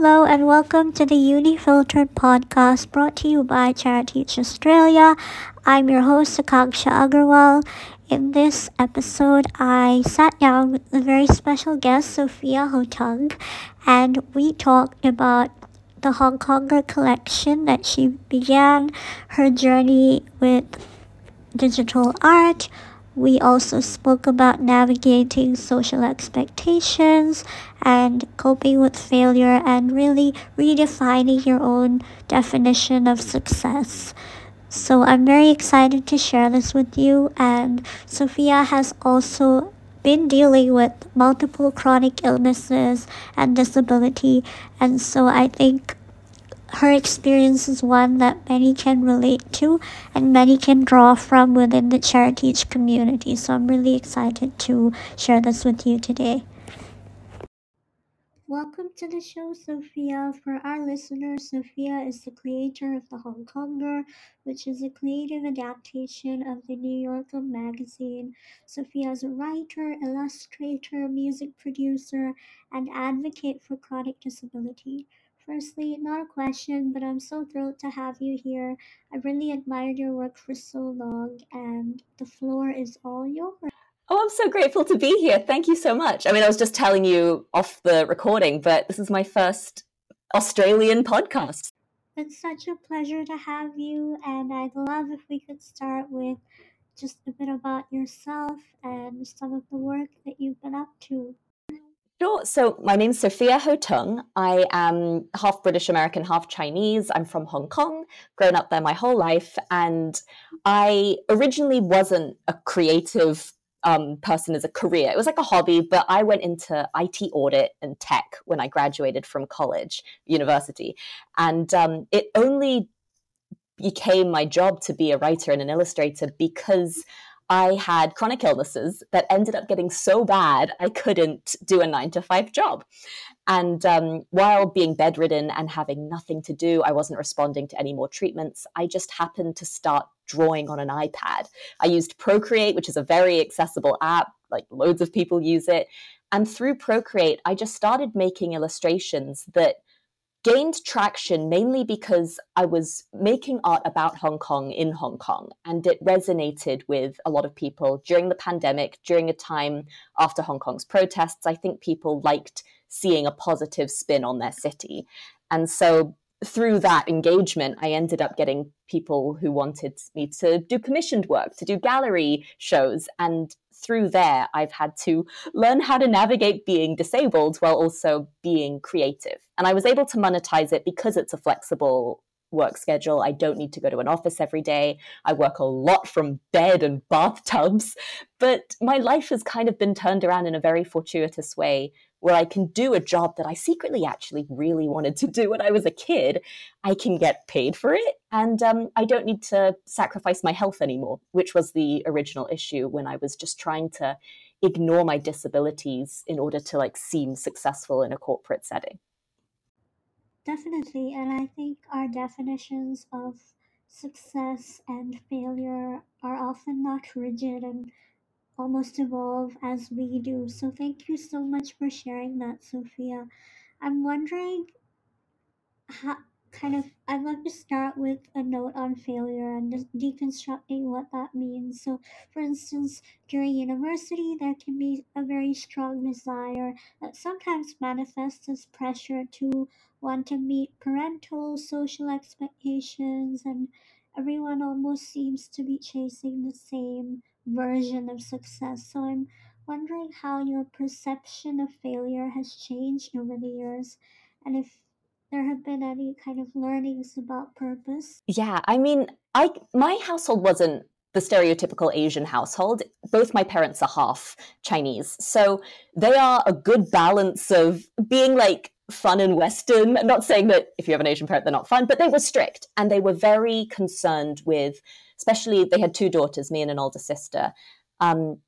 Hello and welcome to the Unifiltered podcast brought to you by Charities Australia. I'm your host Akanksha Agarwal. In this episode, I sat down with a very special guest, Sophia Hotung, and we talked about the Hong Konger collection that she began, her journey with digital art, we also spoke about navigating social expectations and coping with failure and really redefining your own definition of success. So I'm very excited to share this with you. And Sophia has also been dealing with multiple chronic illnesses and disability. And so I think her experience is one that many can relate to and many can draw from within the Charities community. So I'm really excited to share this with you today. Welcome to the show, Sophia. For our listeners, Sophia is the creator of The Hong Konger, which is a creative adaptation of the New Yorker magazine. Sophia is a writer, illustrator, music producer, and advocate for chronic disability. Firstly, not a question, but I'm so thrilled to have you here. I've really admired your work for so long, and the floor is all yours. Oh, I'm so grateful to be here. Thank you so much. I mean, I was just telling you off the recording, but this is my first Australian podcast. It's such a pleasure to have you, and I'd love if we could start with just a bit about yourself and some of the work that you've been up to. Sure. So my name's Sophia Ho Hotung. I am half British American, half Chinese. I'm from Hong Kong, grown up there my whole life. And I originally wasn't a creative um, person as a career. It was like a hobby, but I went into IT audit and tech when I graduated from college, university. And um, it only became my job to be a writer and an illustrator because I had chronic illnesses that ended up getting so bad I couldn't do a nine to five job. And um, while being bedridden and having nothing to do, I wasn't responding to any more treatments. I just happened to start drawing on an iPad. I used Procreate, which is a very accessible app, like loads of people use it. And through Procreate, I just started making illustrations that gained traction mainly because I was making art about Hong Kong in Hong Kong, and it resonated with a lot of people during the pandemic, during a time after Hong Kong's protests. I think people liked seeing a positive spin on their city. And so through that engagement, I ended up getting people who wanted me to do commissioned work, to do gallery shows. And through there, I've had to learn how to navigate being disabled while also being creative. And I was able to monetize it because it's a flexible work schedule. I don't need to go to an office every day. I work a lot from bed and bathtubs. But my life has kind of been turned around in a very fortuitous way where I can do a job that I secretly actually really wanted to do when I was a kid. I can get paid for it and um, I don't need to sacrifice my health anymore, which was the original issue when I was just trying to ignore my disabilities in order to like seem successful in a corporate setting. Definitely. And I think our definitions of success and failure are often not rigid and almost evolve as we do. So thank you so much for sharing that, Sophia. I'm wondering how kind of I'd love to start with a note on failure and just deconstructing what that means. So, for instance, during university, there can be a very strong desire that sometimes manifests as pressure to want to meet parental social expectations, and everyone almost seems to be chasing the same version of success. So, I'm wondering how your perception of failure has changed over the years and if there have been any kind of learnings about purpose? Yeah, I mean, I my household wasn't the stereotypical Asian household. Both my parents are half Chinese. So they are a good balance of being like fun and Western. I'm not saying that if you have an Asian parent, they're not fun, but they were strict and they were very concerned with, especially, they had two daughters, me and an older sister. Um,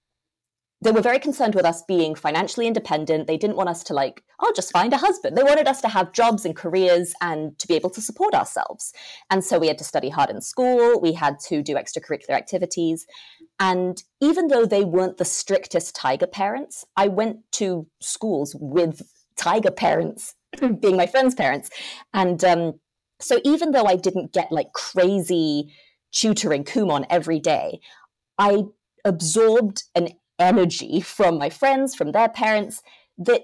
they were very concerned with us being financially independent. They didn't want us to like, oh, just find a husband. They wanted us to have jobs and careers and to be able to support ourselves. And so we had to study hard in school. We had to do extracurricular activities. And even though they weren't the strictest tiger parents, I went to schools with tiger parents being my friends' parents. And um, so even though I didn't get like crazy tutoring Kumon every day, I absorbed an energy from my friends, from their parents, that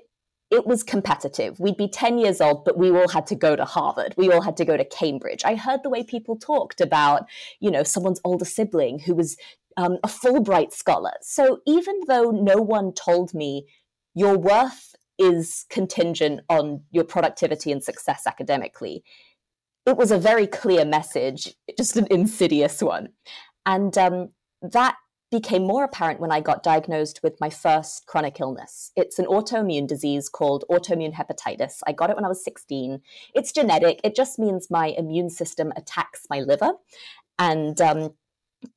it was competitive. We'd be 10 years old, but we all had to go to Harvard. We all had to go to Cambridge. I heard the way people talked about, you know, someone's older sibling who was um, a Fulbright scholar. So even though no one told me your worth is contingent on your productivity and success academically, it was a very clear message, just an insidious one. And um, that became more apparent when I got diagnosed with my first chronic illness. It's an autoimmune disease called autoimmune hepatitis. I got it when I was 16. It's genetic. It just means my immune system attacks my liver. And um,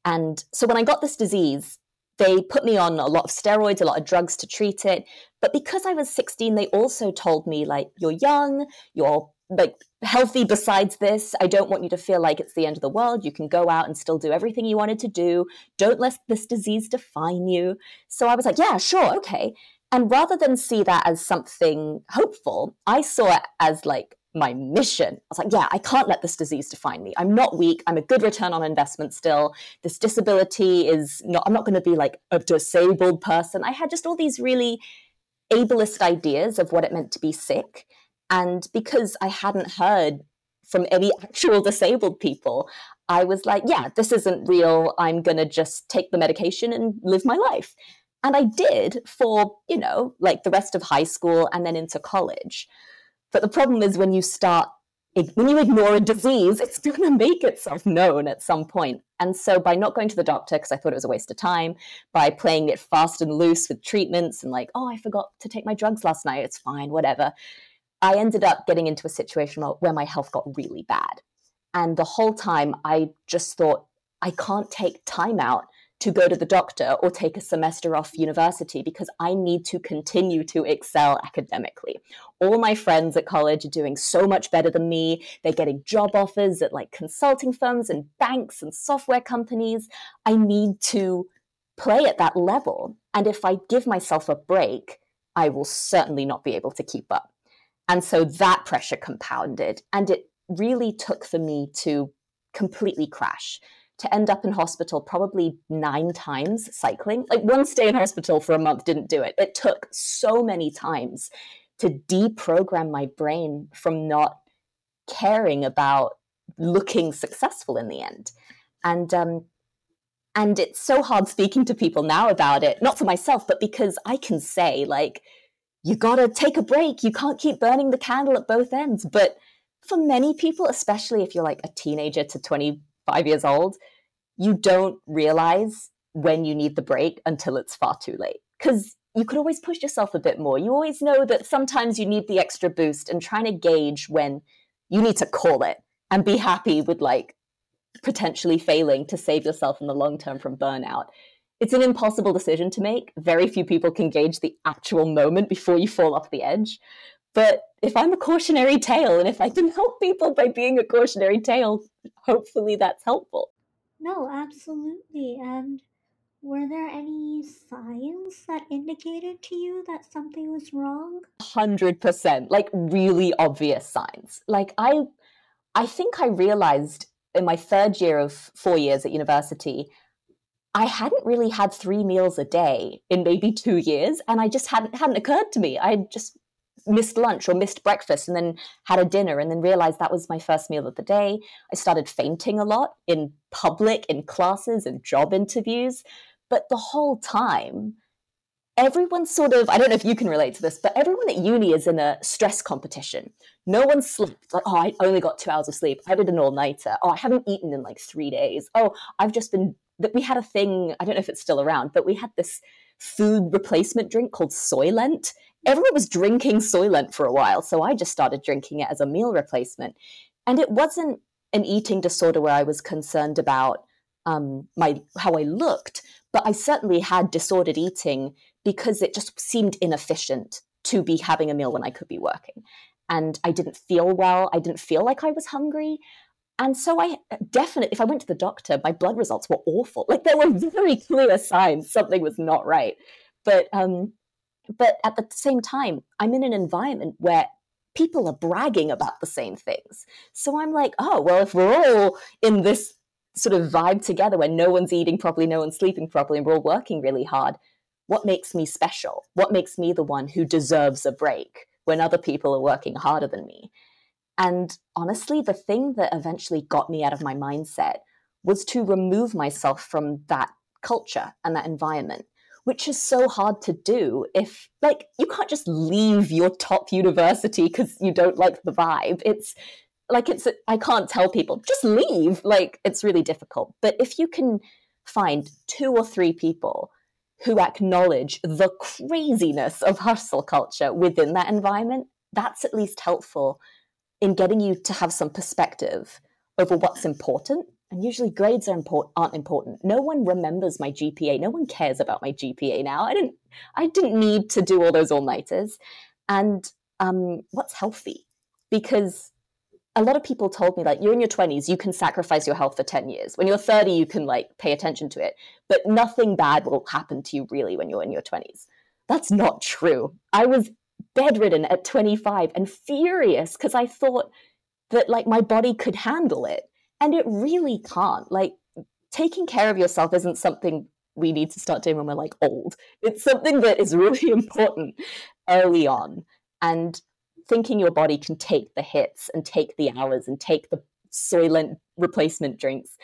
and so when I got this disease, they put me on a lot of steroids, a lot of drugs to treat it. But because I was 16, they also told me like you're young, you're like healthy besides this. I don't want you to feel like it's the end of the world. You can go out and still do everything you wanted to do. Don't let this disease define you. So I was like, yeah, sure, okay. And rather than see that as something hopeful, I saw it as like my mission. I was like, yeah, I can't let this disease define me. I'm not weak. I'm a good return on investment still. This disability is not, I'm not going to be like a disabled person. I had just all these really ableist ideas of what it meant to be sick. And because I hadn't heard from any actual disabled people, I was like, yeah, this isn't real. I'm going to just take the medication and live my life. And I did for, you know, like the rest of high school and then into college. But the problem is when you start, when you ignore a disease, it's going to make itself known at some point. And so by not going to the doctor, because I thought it was a waste of time, by playing it fast and loose with treatments and like, oh, I forgot to take my drugs last night, it's fine, whatever. I ended up getting into a situation where my health got really bad. And the whole time I just thought, I can't take time out to go to the doctor or take a semester off university because I need to continue to excel academically. All my friends at college are doing so much better than me. They're getting job offers at like consulting firms and banks and software companies. I need to play at that level. And if I give myself a break, I will certainly not be able to keep up. And so that pressure compounded. And it really took for me to completely crash to end up in hospital probably nine times cycling. Like one stay in hospital for a month didn't do it. It took so many times to deprogram my brain from not caring about looking successful in the end. And um, and it's so hard speaking to people now about it, not for myself, but because I can say like, you gotta take a break. You can't keep burning the candle at both ends. But for many people, especially if you're like a teenager to 25 years old, you don't realize when you need the break until it's far too late. Because you could always push yourself a bit more. You always know that sometimes you need the extra boost and trying to gauge when you need to call it and be happy with like potentially failing to save yourself in the long term from burnout. It's an impossible decision to make. Very few people can gauge the actual moment before you fall off the edge. But if I'm a cautionary tale and if I can help people by being a cautionary tale, hopefully that's helpful. No, absolutely. And were there any signs that indicated to you that something was wrong? 100%, like really obvious signs. Like I I think I realized in my third year of 4 years at university I hadn't really had 3 meals a day in maybe 2 years and I just hadn't hadn't occurred to me. I just missed lunch or missed breakfast and then had a dinner and then realized that was my first meal of the day. I started fainting a lot in public, in classes, and job interviews. But the whole time, everyone sort of, I don't know if you can relate to this, but everyone at uni is in a stress competition. No one slept. Like, oh, I only got two hours of sleep. I did an all nighter. Oh, I haven't eaten in like three days. Oh, I've just been, that we had a thing, I don't know if it's still around, but we had this food replacement drink called Soylent everyone was drinking Soylent for a while, so I just started drinking it as a meal replacement. And it wasn't an eating disorder where I was concerned about um, my how I looked, but I certainly had disordered eating because it just seemed inefficient to be having a meal when I could be working. And I didn't feel well. I didn't feel like I was hungry. And so I definitely, if I went to the doctor, my blood results were awful. Like there were very clear signs something was not right. But um, but at the same time, I'm in an environment where people are bragging about the same things. So I'm like, oh, well, if we're all in this sort of vibe together where no one's eating properly, no one's sleeping properly, and we're all working really hard, what makes me special? What makes me the one who deserves a break when other people are working harder than me? And honestly, the thing that eventually got me out of my mindset was to remove myself from that culture and that environment which is so hard to do if like you can't just leave your top university because you don't like the vibe. It's like it's i can't tell people just leave. Like it's really difficult. But if you can find two or three people who acknowledge the craziness of hustle culture within that environment that's at least helpful in getting you to have some perspective over what's important. And usually grades are important aren't important. No one remembers my gpa no one cares about my gpa now. I didn't i didn't need to do all those all-nighters. And um, what's healthy? Because a lot of people told me like you're in your 20s you can sacrifice your health for 10 years. When you're 30 you can like pay attention to it. But nothing bad will happen to you really when you're in your 20s that's not true. I was bedridden at 25 and furious because i thought that like my body could handle it and it really can't. Like, taking care of yourself isn't something we need to start doing when we're like old. It's something that is really important early on. And thinking your body can take the hits and take the hours and take the soylent replacement drinks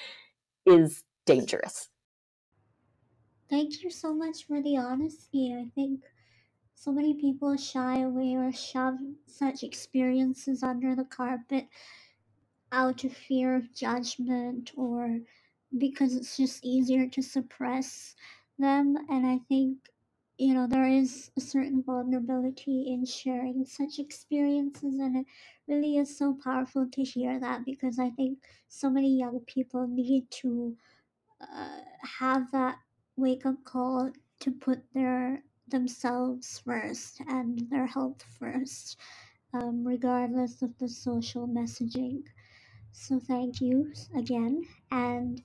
is dangerous. Thank you so much for the honesty. I think so many people shy away or shove such experiences under the carpet out of fear of judgment or because it's just easier to suppress them. And I think, you know, there is a certain vulnerability in sharing such experiences. And it really is so powerful to hear that because I think so many young people need to uh, have that wake up call to put their themselves first and their health first, um, regardless of the social messaging. So thank you again. And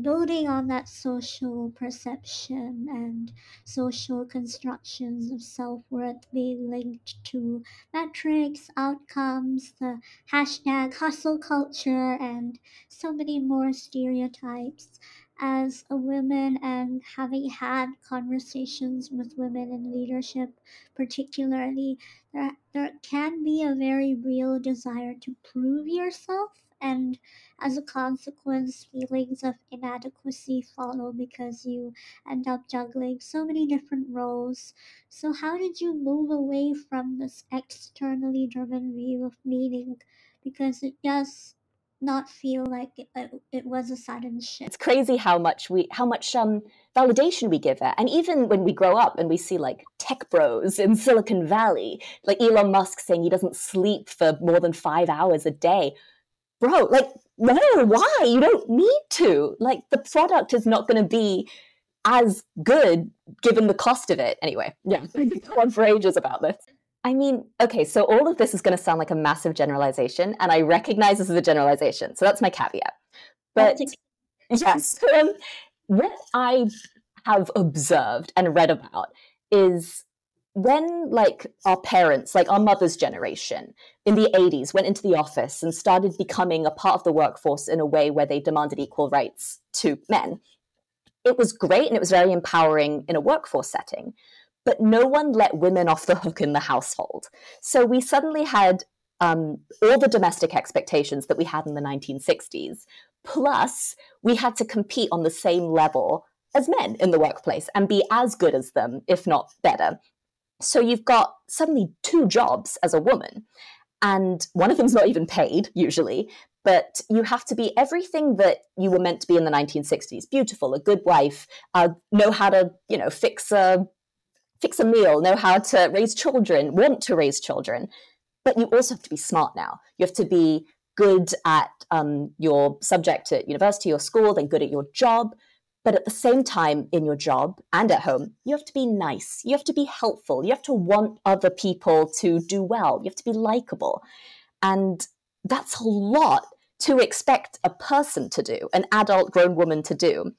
building on that social perception and social constructions of self worth being linked to metrics, outcomes, the hashtag hustle culture, and so many more stereotypes. As a woman and having had conversations with women in leadership, particularly, there, there can be a very real desire to prove yourself and as a consequence, feelings of inadequacy follow because you end up juggling so many different roles. So, how did you move away from this externally driven view of meaning? Because it does not feel like it, it, was a sudden shift. It's crazy how much we, how much um, validation we give it, and even when we grow up and we see like tech bros in Silicon Valley, like Elon Musk saying he doesn't sleep for more than five hours a day bro, like, no, why? You don't need to. Like, the product is not going to be as good given the cost of it. Anyway, yeah, I could go on for ages about this. I mean, okay, so all of this is going to sound like a massive generalization, and I recognize this is a generalization. So that's my caveat. But yes, um, what I have observed and read about is when like our parents like our mother's generation in the 80s went into the office and started becoming a part of the workforce in a way where they demanded equal rights to men it was great and it was very empowering in a workforce setting but no one let women off the hook in the household so we suddenly had um, all the domestic expectations that we had in the 1960s plus we had to compete on the same level as men in the workplace and be as good as them, if not better. So you've got suddenly two jobs as a woman, and one of them's not even paid usually, but you have to be everything that you were meant to be in the 1960s beautiful a good wife uh, know how to you know fix a fix a meal know how to raise children want to raise children but you also have to be smart now you have to be good at um, your subject at university or school then good at your job but at the same time, in your job and at home, you have to be nice. You have to be helpful. You have to want other people to do well. You have to be likable. And that's a lot to expect a person to do, an adult grown woman to do.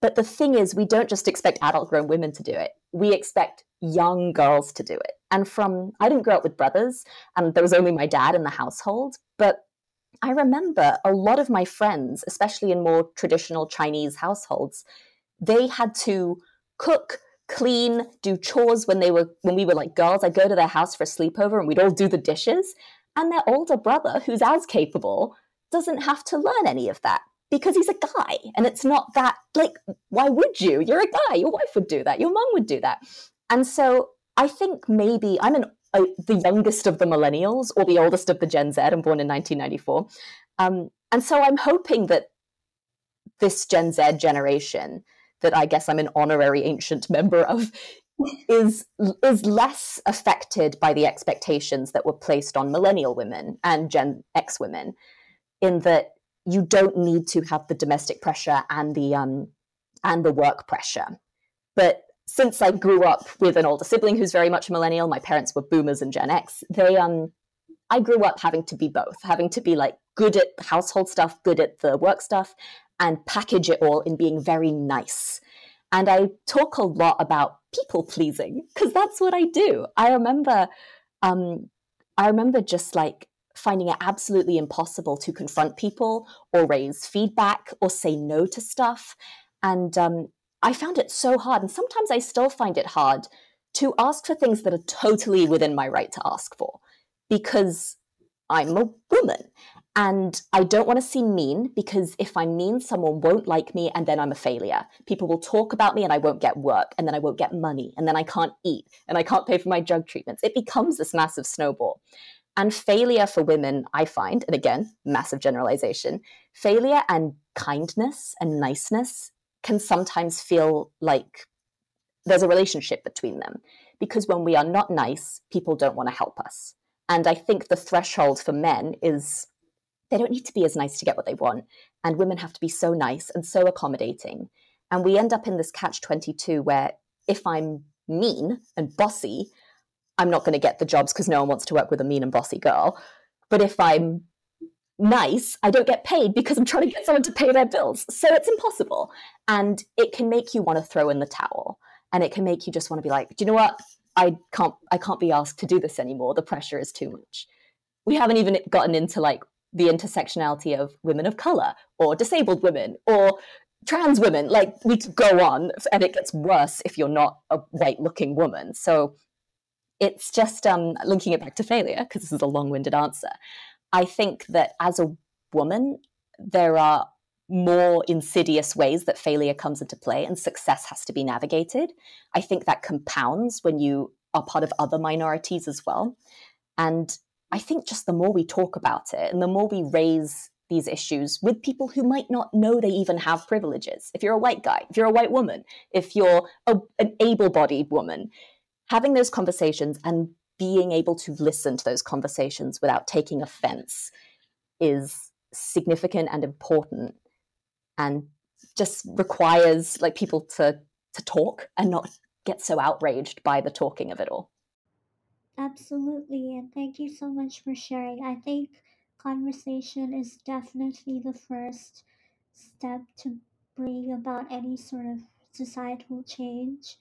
But the thing is, we don't just expect adult grown women to do it. We expect young girls to do it. And from, I didn't grow up with brothers, and there was only my dad in the household, but I remember a lot of my friends, especially in more traditional Chinese households, they had to cook, clean, do chores when they were when we were like girls. I'd go to their house for a sleepover and we'd all do the dishes. And their older brother, who's as capable, doesn't have to learn any of that because he's a guy. And it's not that like, why would you? You're a guy. Your wife would do that. Your mom would do that. And so I think maybe I'm an uh, the youngest of the millennials or the oldest of the Gen Z. I'm born in 1994. Um, and so I'm hoping that this Gen Z generation, that I guess I'm an honorary ancient member of, is is less affected by the expectations that were placed on millennial women and Gen X women, in that you don't need to have the domestic pressure and the um, and the work pressure, but since I grew up with an older sibling who's very much a millennial, my parents were boomers and Gen X. They um I grew up having to be both, having to be like good at household stuff, good at the work stuff, and package it all in being very nice. And I talk a lot about people pleasing because that's what I do. I remember um I remember just like finding it absolutely impossible to confront people or raise feedback or say no to stuff. And um, I found it so hard, and sometimes I still find it hard to ask for things that are totally within my right to ask for because I'm a woman and I don't want to seem mean because if I'm mean, someone won't like me and then I'm a failure. People will talk about me and I won't get work and then I won't get money and then I can't eat and I can't pay for my drug treatments. It becomes this massive snowball. And failure for women, I find, and again, massive generalization, failure and kindness and niceness can sometimes feel like there's a relationship between them because when we are not nice, people don't want to help us. And I think the threshold for men is they don't need to be as nice to get what they want. And women have to be so nice and so accommodating. And we end up in this catch 22 where if I'm mean and bossy, I'm not going to get the jobs because no one wants to work with a mean and bossy girl. But if I'm nice, I don't get paid because I'm trying to get someone to pay their bills. So it's impossible. And it can make you want to throw in the towel. And it can make you just want to be like, do you know what? I can't I can't be asked to do this anymore. The pressure is too much. We haven't even gotten into like the intersectionality of women of color or disabled women or trans women. Like we go on and it gets worse if you're not a white looking woman. So it's just um, linking it back to failure because this is a long-winded answer I think that as a woman, there are more insidious ways that failure comes into play and success has to be navigated. I think that compounds when you are part of other minorities as well. And I think just the more we talk about it and the more we raise these issues with people who might not know they even have privileges. If you're a white guy, if you're a white woman, if you're a, an able bodied woman, having those conversations and being able to listen to those conversations without taking offense is significant and important and just requires like people to to talk and not get so outraged by the talking of it all. Absolutely and thank you so much for sharing. I think conversation is definitely the first step to bring about any sort of societal change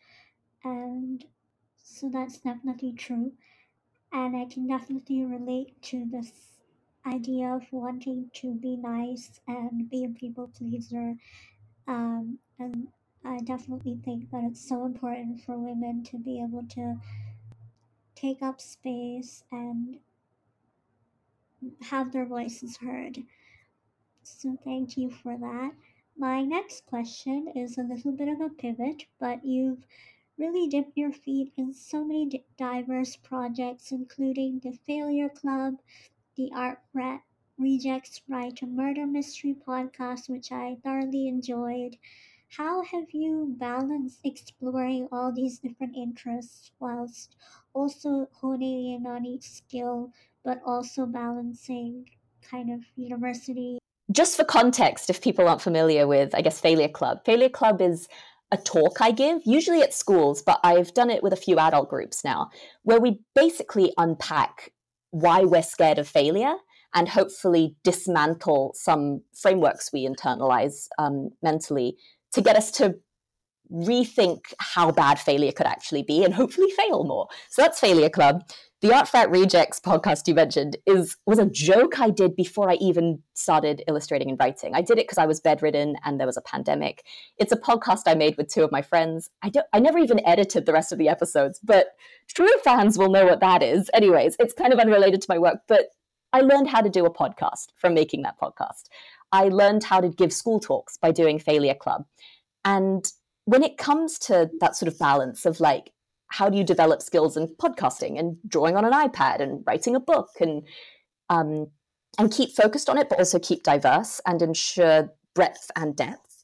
and so that's definitely true and I can definitely relate to this idea of wanting to be nice and be a people pleaser. Um, and I definitely think that it's so important for women to be able to take up space and have their voices heard. So, thank you for that. My next question is a little bit of a pivot, but you've really dip your feet in so many diverse projects, including the Failure Club, the Art Rat Rejects Right to Murder Mystery podcast, which I thoroughly enjoyed. How have you balanced exploring all these different interests whilst also honing in on each skill, but also balancing kind of university? Just for context, if people aren't familiar with, I guess, Failure Club, Failure Club is a talk I give, usually at schools, but I've done it with a few adult groups now, where we basically unpack why we're scared of failure and hopefully dismantle some frameworks we internalize um, mentally to get us to rethink how bad failure could actually be and hopefully fail more. So that's Failure Club the Art Fat Rejects podcast you mentioned is was a joke I did before I even started illustrating and writing. I did it because I was bedridden and there was a pandemic. It's a podcast I made with two of my friends. I don't I never even edited the rest of the episodes, but true fans will know what that is. Anyways, it's kind of unrelated to my work, but I learned how to do a podcast from making that podcast. I learned how to give school talks by doing Failure Club. And when it comes to that sort of balance of like how do you develop skills in podcasting and drawing on an iPad and writing a book and um, and keep focused on it, but also keep diverse and ensure breadth and depth.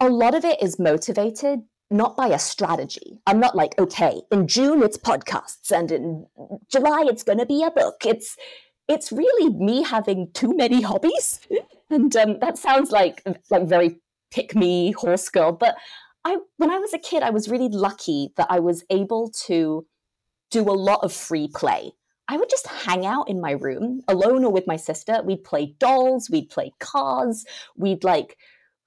A lot of it is motivated not by a strategy. I'm not like, okay, in June it's podcasts and in July it's going to be a book. It's it's really me having too many hobbies, and um, that sounds like like very pick me horse girl, but I when I was a kid, I was really lucky that I was able to do a lot of free play. I would just hang out in my room alone or with my sister. We'd play dolls, we'd play cars, we'd like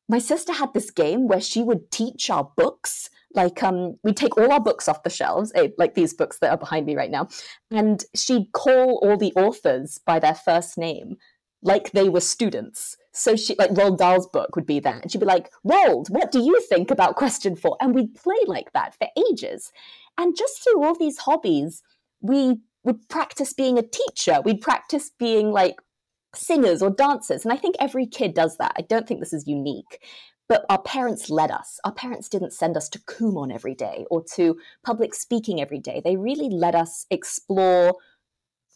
my sister had this game where she would teach our books. Like, um, we'd take all our books off the shelves, eh, like these books that are behind me right now, and she'd call all the authors by their first name, like they were students. So she like Roald Dahl's book would be that. And she'd be like, Roald, what do you think about question four? And we'd play like that for ages. And just through all these hobbies, we would practice being a teacher. We'd practice being like singers or dancers. And I think every kid does that. I don't think this is unique. But our parents led us. Our parents didn't send us to Kumon every day or to public speaking every day. They really let us explore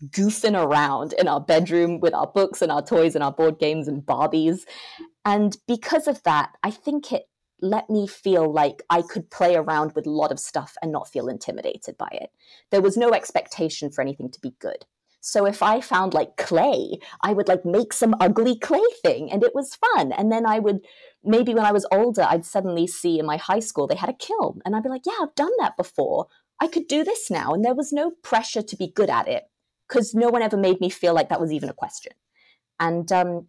goofing around in our bedroom with our books and our toys and our board games and Barbies. And because of that, I think it let me feel like I could play around with a lot of stuff and not feel intimidated by it. There was no expectation for anything to be good. So if I found like clay, I would like make some ugly clay thing and it was fun. And then I would maybe when I was older, I'd suddenly see in my high school they had a kiln and I'd be like, yeah, I've done that before. I could do this now. And there was no pressure to be good at it because no one ever made me feel like that was even a question. And um,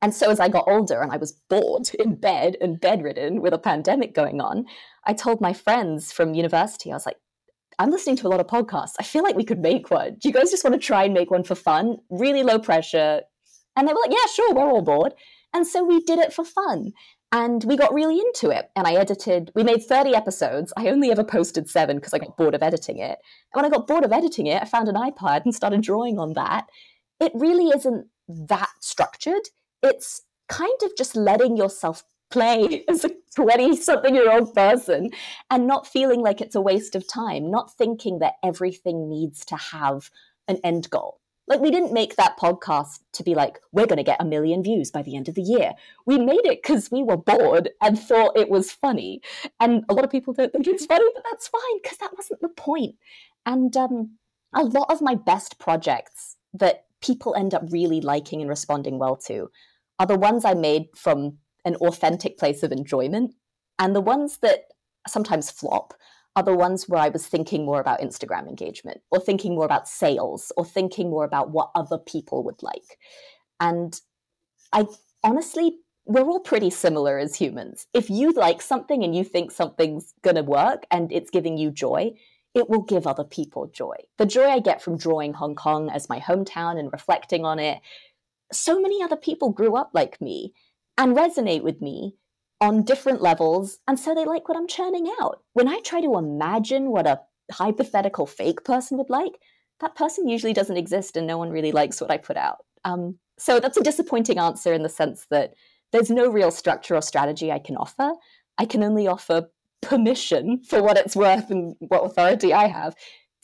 and so as I got older and I was bored in bed and bedridden with a pandemic going on, I told my friends from university, I was like, I'm listening to a lot of podcasts. I feel like we could make one. Do you guys just want to try and make one for fun? Really low pressure. And they were like, yeah, sure, we're all bored. And so we did it for fun and we got really into it and i edited we made 30 episodes. I only ever posted seven because i got bored of editing it. And when i got bored of editing it i found an ipad and started drawing on that. It really isn't that structured. It's kind of just letting yourself play as a 20 something year old person and not feeling like it's a waste of time not thinking that everything needs to have an end goal like, we didn't make that podcast to be like, we're going to get a million views by the end of the year. We made it because we were bored and thought it was funny. And a lot of people don't think it's funny, but that's fine because that wasn't the point. And um, a lot of my best projects that people end up really liking and responding well to are the ones I made from an authentic place of enjoyment. And the ones that sometimes flop are the ones where I was thinking more about Instagram engagement or thinking more about sales or thinking more about what other people would like. And I honestly, we're all pretty similar as humans. If you like something and you think something's going to work and it's giving you joy, it will give other people joy. The joy I get from drawing Hong Kong as my hometown and reflecting on it, so many other people grew up like me and resonate with me on different levels, and so they like what I'm churning out. When I try to imagine what a hypothetical fake person would like, that person usually doesn't exist and no one really likes what I put out. Um, so that's a disappointing answer in the sense that there's no real structure or strategy I can offer. I can only offer permission for what it's worth and what authority I have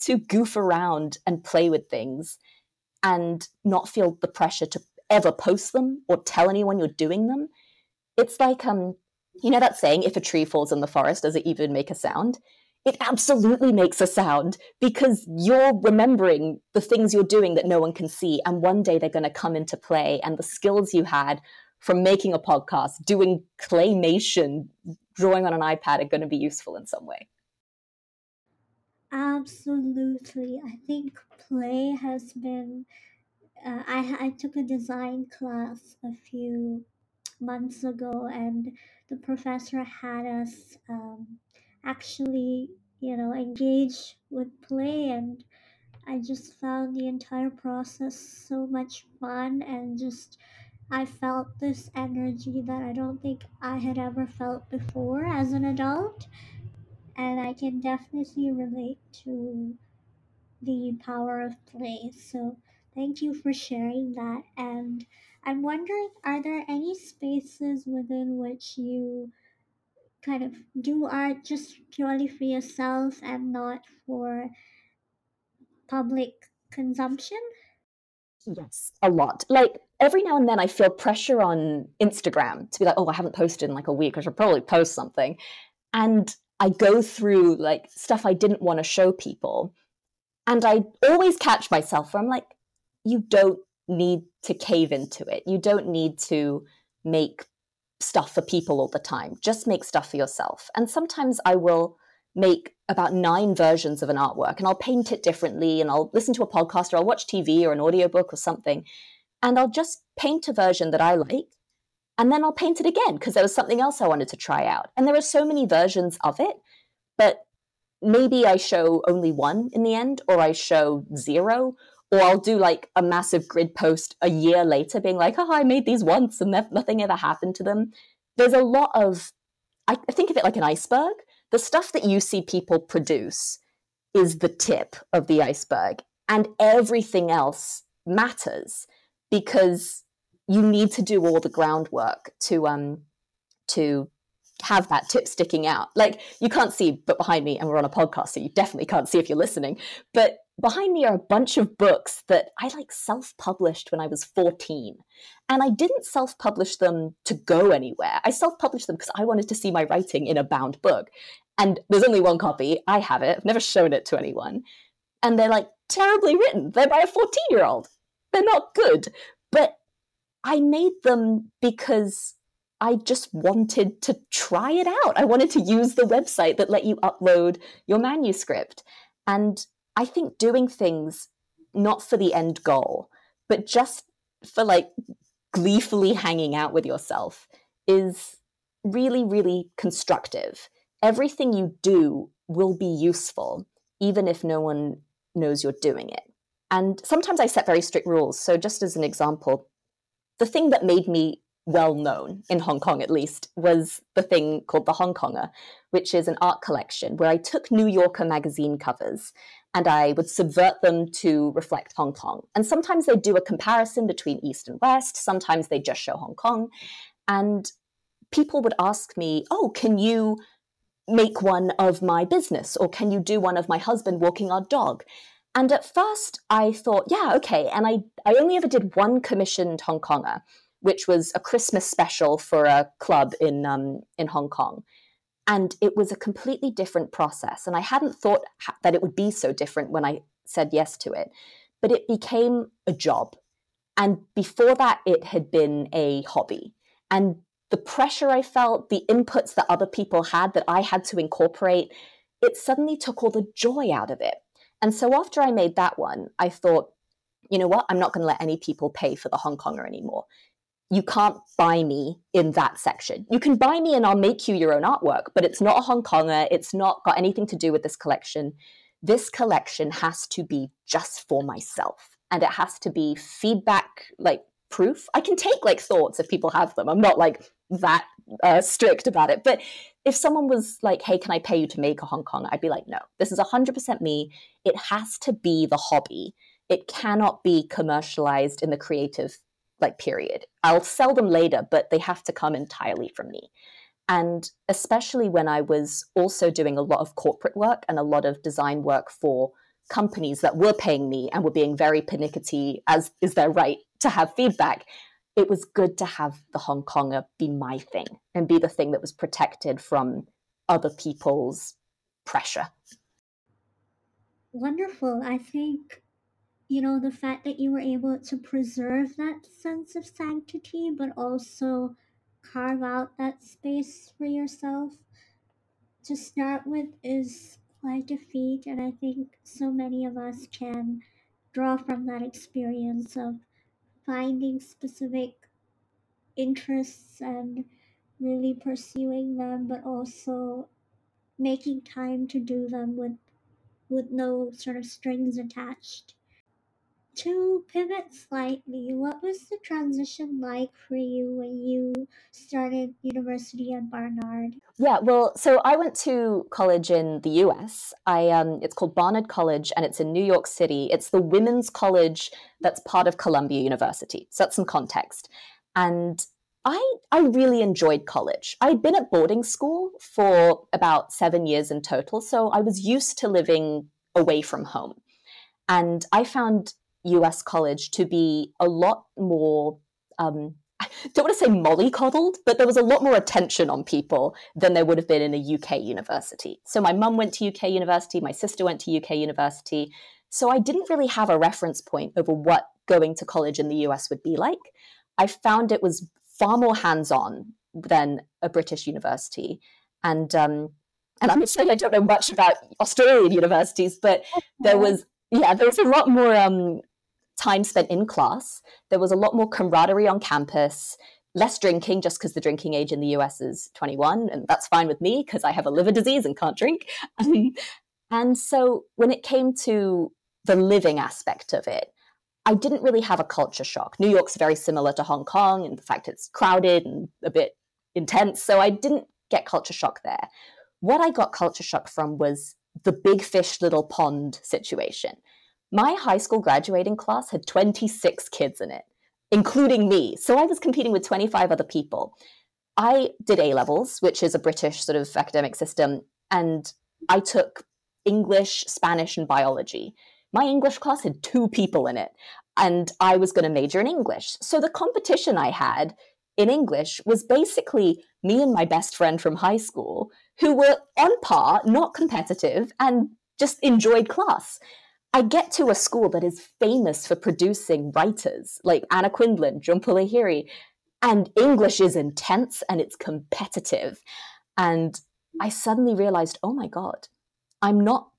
to goof around and play with things and not feel the pressure to ever post them or tell anyone you're doing them. It's like um you know that saying, if a tree falls in the forest, does it even make a sound? It absolutely makes a sound because you're remembering the things you're doing that no one can see. And one day they're going to come into play. And the skills you had from making a podcast, doing claymation, drawing on an iPad are going to be useful in some way. Absolutely. I think play has been. Uh, I, I took a design class a few months ago, and the professor had us um, actually, you know, engage with play, and I just found the entire process so much fun and just I felt this energy that I don't think I had ever felt before as an adult. And I can definitely relate to the power of play. So thank you for sharing that. And I'm wondering are there any spaces within which you kind of do art just purely for yourself and not for public consumption? Yes, a lot. Like every now and then I feel pressure on Instagram to be like, oh, I haven't posted in like a week. I should probably post something. And I go through like stuff I didn't want to show people. And I always catch myself where I'm like, you don't need to cave into it. You don't need to make stuff for people all the time. Just make stuff for yourself. And sometimes I will make about nine versions of an artwork and I'll paint it differently and I'll listen to a podcast or I'll watch TV or an audiobook or something. And I'll just paint a version that I like. And then I'll paint it again because there was something else I wanted to try out. And there are so many versions of it, but maybe I show only one in the end, or I show zero, or I'll do like a massive grid post a year later being like, oh, I made these once and nothing ever happened to them. There's a lot of, I think of it like an iceberg the stuff that you see people produce is the tip of the iceberg, and everything else matters because you need to do all the groundwork to um to have that tip sticking out. Like you can't see, but behind me, and we're on a podcast, so you definitely can't see if you're listening. But behind me are a bunch of books that I like self published when I was 14. And I didn't self publish them to go anywhere. I self published them because I wanted to see my writing in a bound book. And there's only one copy. I have it. I've never shown it to anyone. And they're like terribly written. They're by a 14 year old. They're not good. But I made them because I just wanted to try it out. I wanted to use the website that let you upload your manuscript. And I think doing things not for the end goal, but just for like gleefully hanging out with yourself is really, really constructive. Everything you do will be useful, even if no one knows you're doing it. And sometimes I set very strict rules. So, just as an example, the thing that made me well known in Hong Kong, at least, was the thing called the Hong Konger, which is an art collection where I took New Yorker magazine covers and I would subvert them to reflect Hong Kong. And sometimes they do a comparison between East and West, sometimes they just show Hong Kong. And people would ask me, Oh, can you make one of my business? Or can you do one of my husband walking our dog? And at first I thought, yeah, okay. And I, I only ever did one commissioned Hong Konger which was a Christmas special for a club in um, in Hong Kong. And it was a completely different process. And I hadn't thought that it would be so different when I said yes to it. But it became a job. And before that, it had been a hobby. And the pressure I felt, the inputs that other people had that I had to incorporate, it suddenly took all the joy out of it. And so after I made that one, I thought, you know what? I'm not going to let any people pay for the Hong Konger anymore you can't buy me in that section. You can buy me and I'll make you your own artwork, but it's not a Hong Konger. It's not got anything to do with this collection. This collection has to be just for myself and it has to be feedback, like proof. I can take like thoughts if people have them. I'm not like that uh, strict about it. But if someone was like, hey, can I pay you to make a Hong Kong? I'd be like, no, this is 100% me. It has to be the hobby. It cannot be commercialized in the creative like period. I'll sell them later, but they have to come entirely from me. And especially when I was also doing a lot of corporate work and a lot of design work for companies that were paying me and were being very pernickety, as is their right to have feedback, it was good to have the Hong Konger be my thing and be the thing that was protected from other people's pressure. Wonderful. I think you know, the fact that you were able to preserve that sense of sanctity, but also carve out that space for yourself to start with is quite a feat. And I think so many of us can draw from that experience of finding specific interests and really pursuing them, but also making time to do them with with no sort of strings attached. To pivot slightly, what was the transition like for you when you started university at Barnard? Yeah, well, so I went to college in the US. I um, it's called Barnard College, and it's in New York City. It's the women's college that's part of Columbia University. So that's some context. And I I really enjoyed college. I'd been at boarding school for about seven years in total, so I was used to living away from home. And I found US college to be a lot more, um, I don't want to say mollycoddled, but there was a lot more attention on people than there would have been in a UK university. So my mum went to UK university, my sister went to UK university. So I didn't really have a reference point over what going to college in the US would be like. I found it was far more hands on than a British university. And um, and I'm afraid I don't know much about Australian universities, but there was yeah, there was a lot more um, time spent in class. There was a lot more camaraderie on campus, less drinking, just because the drinking age in the US is 21, and that's fine with me because I have a liver disease and can't drink. and so when it came to the living aspect of it, I didn't really have a culture shock. New York's very similar to Hong Kong in the fact it's crowded and a bit intense, so I didn't get culture shock there. What I got culture shock from was the big fish, little pond situation. My high school graduating class had 26 kids in it, including me. So I was competing with 25 other people. I did A levels, which is a British sort of academic system, and I took English, Spanish, and biology. My English class had two people in it, and I was going to major in English. So the competition I had in English was basically me and my best friend from high school who were on par, not competitive, and just enjoyed class. I get to a school that is famous for producing writers like Anna Quindlen, Jhumpa Lahiri, and English is intense and it's competitive. And I suddenly realized, oh my God, I'm not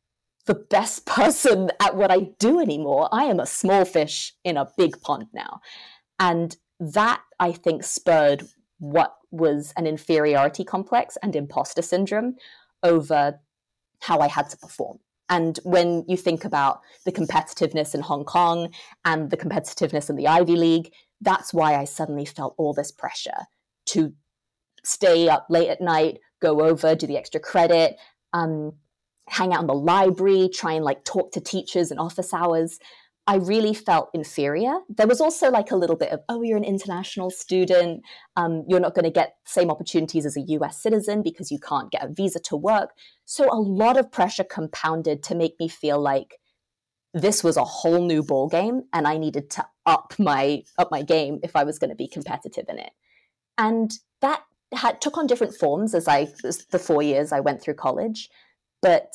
the best person at what I do anymore. I am a small fish in a big pond now. And that, I think, spurred what was an inferiority complex and imposter syndrome over how I had to perform. And when you think about the competitiveness in Hong Kong and the competitiveness in the Ivy League, that's why I suddenly felt all this pressure to stay up late at night, go over, do the extra credit, um, hang out in the library, try and like talk to teachers in office hours. I really felt inferior. There was also like a little bit of, oh, you're an international student. Um, you're not going to get same opportunities as a US citizen because you can't get a visa to work. So a lot of pressure compounded to make me feel like this was a whole new ball game and I needed to up my up my game if I was going to be competitive in it. And that had took on different forms as I as the four years I went through college. But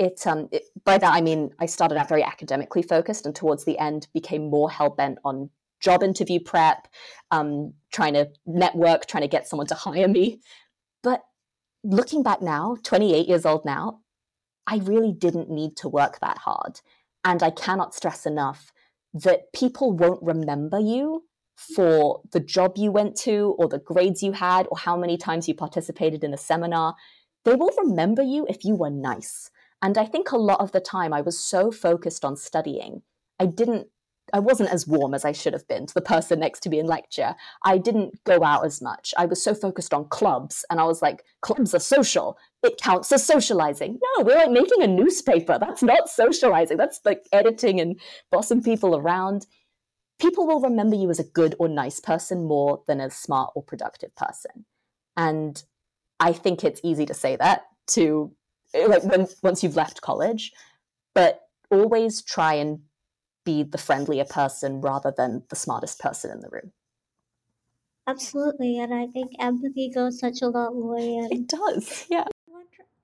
it, um, it, by that I mean I started out very academically focused, and towards the end became more hell bent on job interview prep, um, trying to network, trying to get someone to hire me. But looking back now, 28 years old now, I really didn't need to work that hard, and I cannot stress enough that people won't remember you for the job you went to or the grades you had or how many times you participated in a seminar. They will remember you if you were nice and I think a lot of the time I was so focused on studying, I didn't I wasn't as warm as I should have been to the person next to me in lecture. I didn't go out as much. I was so focused on clubs and I was like, clubs are social. It counts as socializing. No, we're like making a newspaper. That's not socializing. That's like editing and bossing people around. People will remember you as a good or nice person more than a smart or productive person. And I think it's easy to say that to Eh, like when once you've left college, but always try and be the friendlier person rather than the smartest person in the room. Absolutely, and I think empathy goes such a lot, way. And it does, yeah.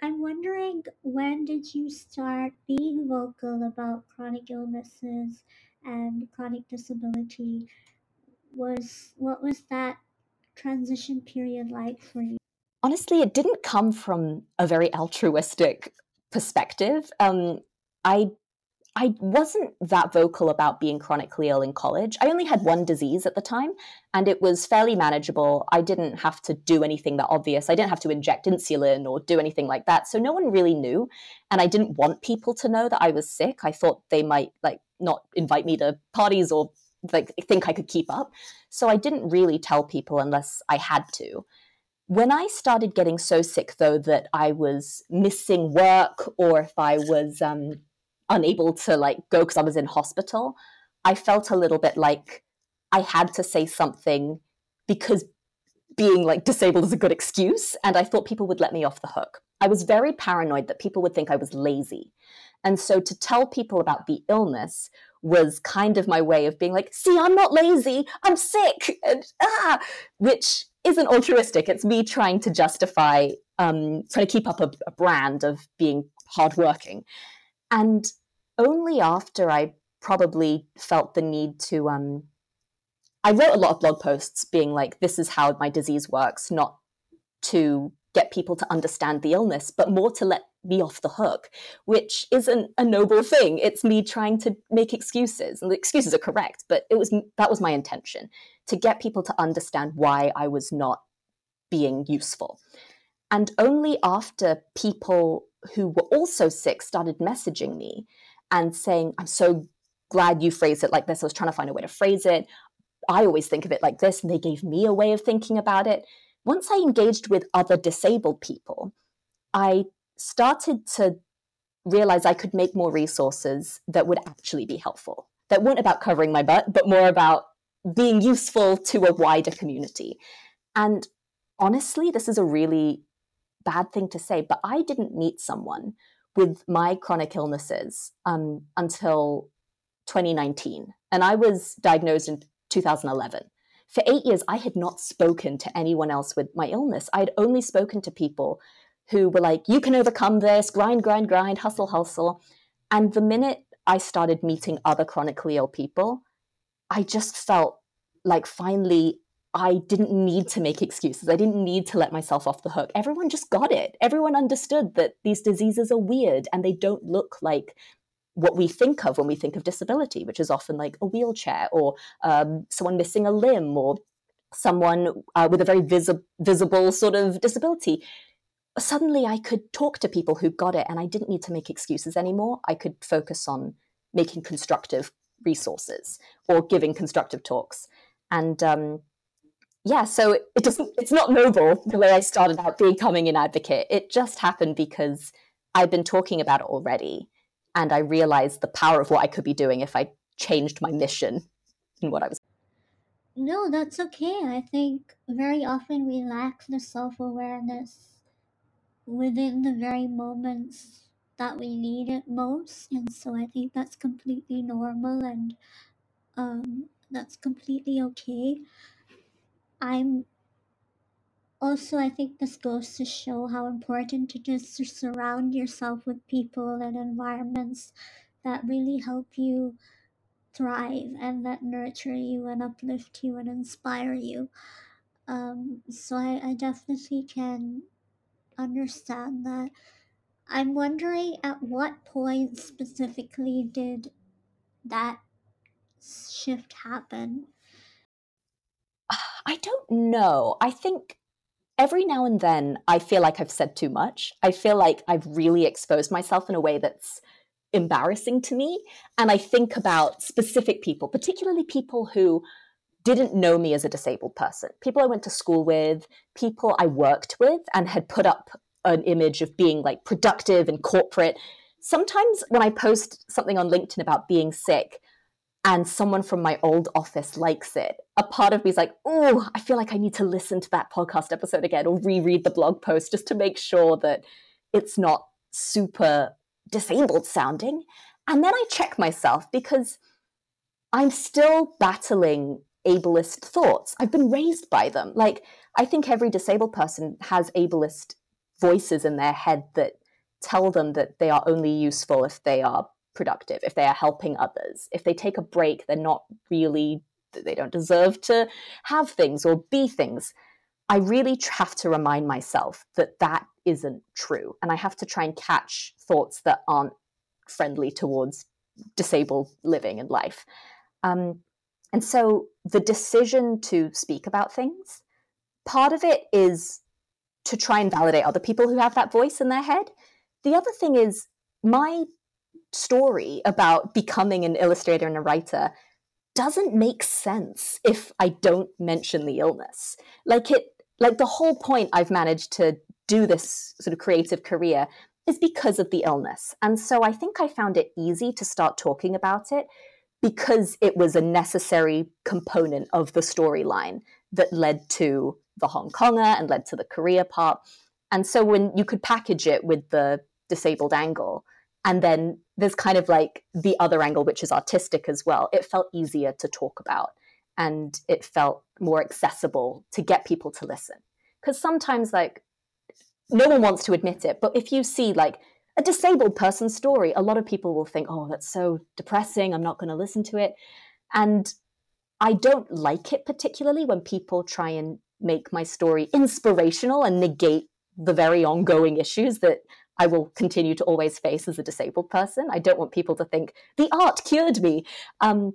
I'm wondering when did you start being vocal about chronic illnesses and chronic disability? Was what was that transition period like for you? Honestly, it didn't come from a very altruistic perspective. Um, I I wasn't that vocal about being chronically ill in college. I only had one disease at the time, and it was fairly manageable. I didn't have to do anything that obvious. I didn't have to inject insulin or do anything like that. So no one really knew. And I didn't want people to know that I was sick. I thought they might like not invite me to parties or like think I could keep up. So I didn't really tell people unless I had to. When I started getting so sick, though, that I was missing work or if I was um, unable to like go because I was in hospital, I felt a little bit like I had to say something because being like disabled is a good excuse. And I thought people would let me off the hook. I was very paranoid that people would think I was lazy. And so to tell people about the illness was kind of my way of being like, see, I'm not lazy, I'm sick, and ah, which isn't altruistic. It's me trying to justify, um, trying to keep up a, a brand of being hardworking. And only after I probably felt the need to, um, I wrote a lot of blog posts being like, this is how my disease works, not to get people to understand the illness, but more to let me off the hook, which isn't a noble thing. It's me trying to make excuses, and the excuses are correct, but it was that was my intention to get people to understand why I was not being useful. And only after people who were also sick started messaging me and saying, I'm so glad you phrased it like this. I was trying to find a way to phrase it. I always think of it like this. And they gave me a way of thinking about it. Once I engaged with other disabled people, I started to realize I could make more resources that would actually be helpful, that weren't about covering my butt, but more about being useful to a wider community. And honestly, this is a really bad thing to say, but I didn't meet someone with my chronic illnesses um, until 2019. And I was diagnosed in 2011. For eight years, I had not spoken to anyone else with my illness. I had only spoken to people who were like, you can overcome this, grind, grind, grind, hustle, hustle. And the minute I started meeting other chronically ill people, I just felt like finally I didn't need to make excuses. I didn't need to let myself off the hook. Everyone just got it. Everyone understood that these diseases are weird and they don't look like what we think of when we think of disability, which is often like a wheelchair or um, someone missing a limb or someone uh, with a very visi- visible sort of disability. Suddenly, I could talk to people who got it and I didn't need to make excuses anymore. I could focus on making constructive resources or giving constructive talks. And um, yeah, so it doesn't, it's not noble the way I started out becoming an advocate. It just happened because I've been talking about it already. And I realized the power of what I could be doing if I changed my mission and what I was. No, that's okay. I think very often we lack the self awareness within the very moments that we need it most. And so I think that's completely normal and um, that's completely okay. I'm also, I think this goes to show how important it is to surround yourself with people and environments that really help you thrive and that nurture you and uplift you and inspire you. Um, so I, I definitely can understand that. I'm wondering at what point specifically did that shift happen? I don't know. I think every now and then I feel like I've said too much. I feel like I've really exposed myself in a way that's embarrassing to me. And I think about specific people, particularly people who didn't know me as a disabled person, people I went to school with, people I worked with and had put up an image of being like productive and corporate. Sometimes when I post something on LinkedIn about being sick, and someone from my old office likes it, a part of me is like, oh, I feel like I need to listen to that podcast episode again or reread the blog post just to make sure that it's not super disabled sounding. And then I check myself because I'm still battling ableist thoughts. I've been raised by them. Like, I think every disabled person has ableist voices in their head that tell them that they are only useful if they are productive, if they are helping others. If they take a break, they're not really, they don't deserve to have things or be things. I really have to remind myself that that isn't true. And I have to try and catch thoughts that aren't friendly towards disabled living and life. Um, and so the decision to speak about things, part of it is to try and validate other people who have that voice in their head. The other thing is my story about becoming an illustrator and a writer doesn't make sense if I don't mention the illness. Like it like the whole point I've managed to do this sort of creative career is because of the illness. And so I think I found it easy to start talking about it because it was a necessary component of the storyline that led to the Hong Konger and led to the career part. And so when you could package it with the disabled angle, and then there's kind of like the other angle, which is artistic as well, it felt easier to talk about and it felt more accessible to get people to listen. Because sometimes, like, no one wants to admit it, but if you see like a disabled person's story, a lot of people will think, oh, that's so depressing. I'm not going to listen to it. And I don't like it particularly when people try and make my story inspirational and negate the very ongoing issues that I will continue to always face as a disabled person. I don't want people to think the art cured me. Um,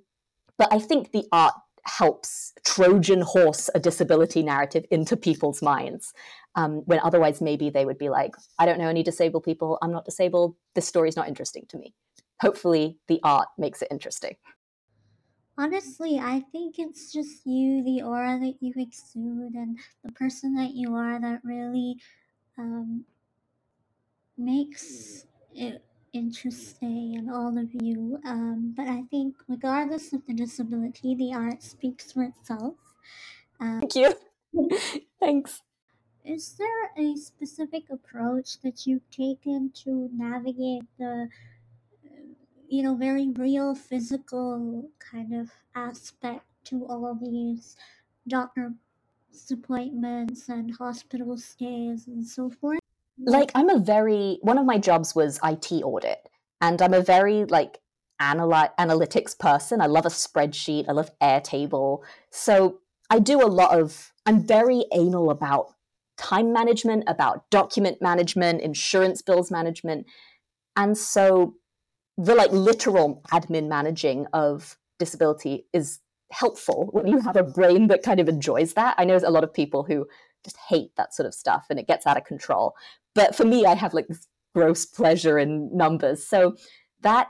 but I think the art helps Trojan horse a disability narrative into people's minds. Um, when otherwise maybe they would be like, I don't know any disabled people. I'm not disabled. This story is not interesting to me. Hopefully, the art makes it interesting. Honestly, I think it's just you, the aura that you exude, and the person that you are that really um, makes it interesting and all of you. Um, but I think, regardless of the disability, the art speaks for itself. Um, Thank you. Thanks. Is there a specific approach that you've taken to navigate the, you know, very real physical kind of aspect to all of these doctor appointments and hospital stays and so forth? like i'm a very one of my jobs was IT audit and i'm a very like analy- analytics person. I love a spreadsheet. I love Airtable. So i do a lot of i'm very anal about time management about document management insurance bills management. And so the like literal admin managing of disability is helpful when you have a brain that kind of enjoys that i know a lot of people who just hate that sort of stuff and it gets out of control but for me, I have like gross pleasure in numbers. So that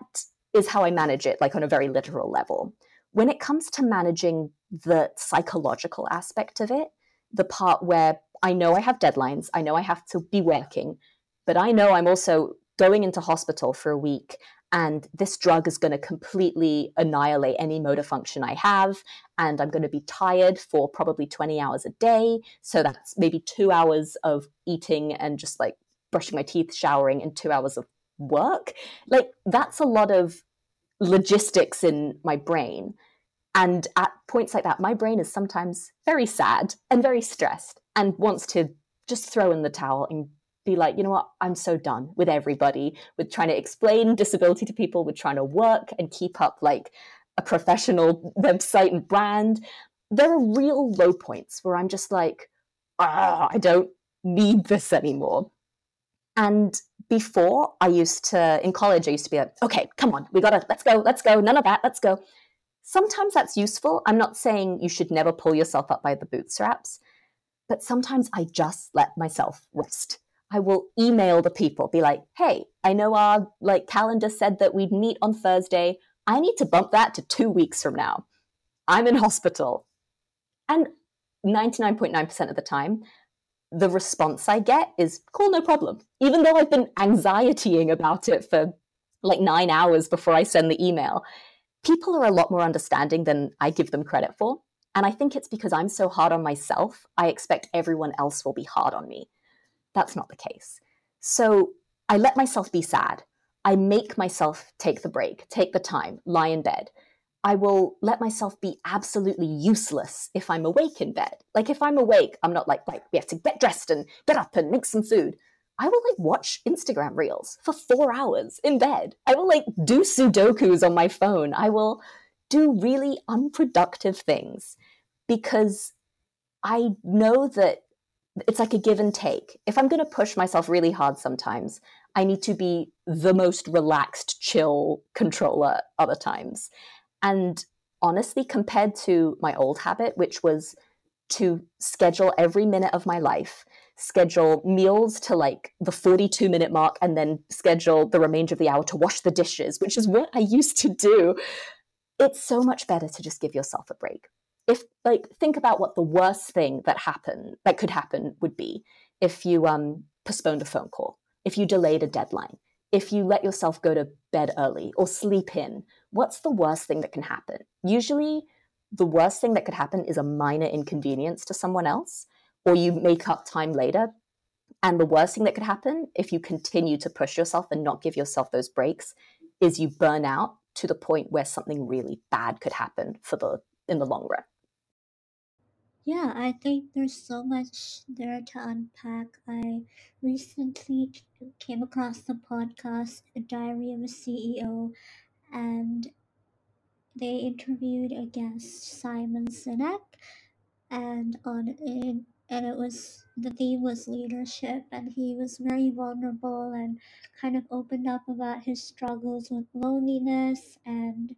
is how I manage it, like on a very literal level. When it comes to managing the psychological aspect of it, the part where I know I have deadlines, I know I have to be working, but I know I'm also going into hospital for a week and this drug is going to completely annihilate any motor function I have. And I'm going to be tired for probably 20 hours a day. So that's maybe two hours of eating and just like brushing my teeth, showering, and two hours of work. Like that's a lot of logistics in my brain. And at points like that, my brain is sometimes very sad and very stressed and wants to just throw in the towel and be like, you know what, I'm so done with everybody, with trying to explain disability to people, with trying to work and keep up like a professional website and brand. There are real low points where I'm just like, ah, I don't need this anymore. And before I used to, in college, I used to be like, okay, come on, we gotta, let's go, let's go, none of that, let's go. Sometimes that's useful. I'm not saying you should never pull yourself up by the bootstraps, but sometimes I just let myself rest. I will email the people, be like, hey, I know our like calendar said that we'd meet on Thursday. I need to bump that to two weeks from now. I'm in hospital. And 99.9% of the time, the response I get is cool, no problem. Even though I've been anxietying about it for like nine hours before I send the email, people are a lot more understanding than I give them credit for. And I think it's because I'm so hard on myself, I expect everyone else will be hard on me. That's not the case. So I let myself be sad. I make myself take the break, take the time, lie in bed. I will let myself be absolutely useless if I'm awake in bed. Like if I'm awake, I'm not like, like we have to get dressed and get up and make some food. I will like watch Instagram reels for four hours in bed. I will like do Sudokus on my phone. I will do really unproductive things because I know that it's like a give and take. If I'm going to push myself really hard sometimes, I need to be the most relaxed, chill controller other times. And honestly, compared to my old habit, which was to schedule every minute of my life, schedule meals to like the 42 minute mark, and then schedule the remainder of the hour to wash the dishes, which is what I used to do. It's so much better to just give yourself a break. If like think about what the worst thing that happened that could happen would be if you um postponed a phone call, if you delayed a deadline, if you let yourself go to bed early or sleep in, what's the worst thing that can happen? Usually, the worst thing that could happen is a minor inconvenience to someone else, or you make up time later. And the worst thing that could happen if you continue to push yourself and not give yourself those breaks is you burn out to the point where something really bad could happen for the in the long run. Yeah, I think there's so much there to unpack. I recently came across the podcast A Diary of a CEO, and they interviewed a guest, Simon Sinek, and on it, and it was the theme was leadership, and he was very vulnerable and kind of opened up about his struggles with loneliness and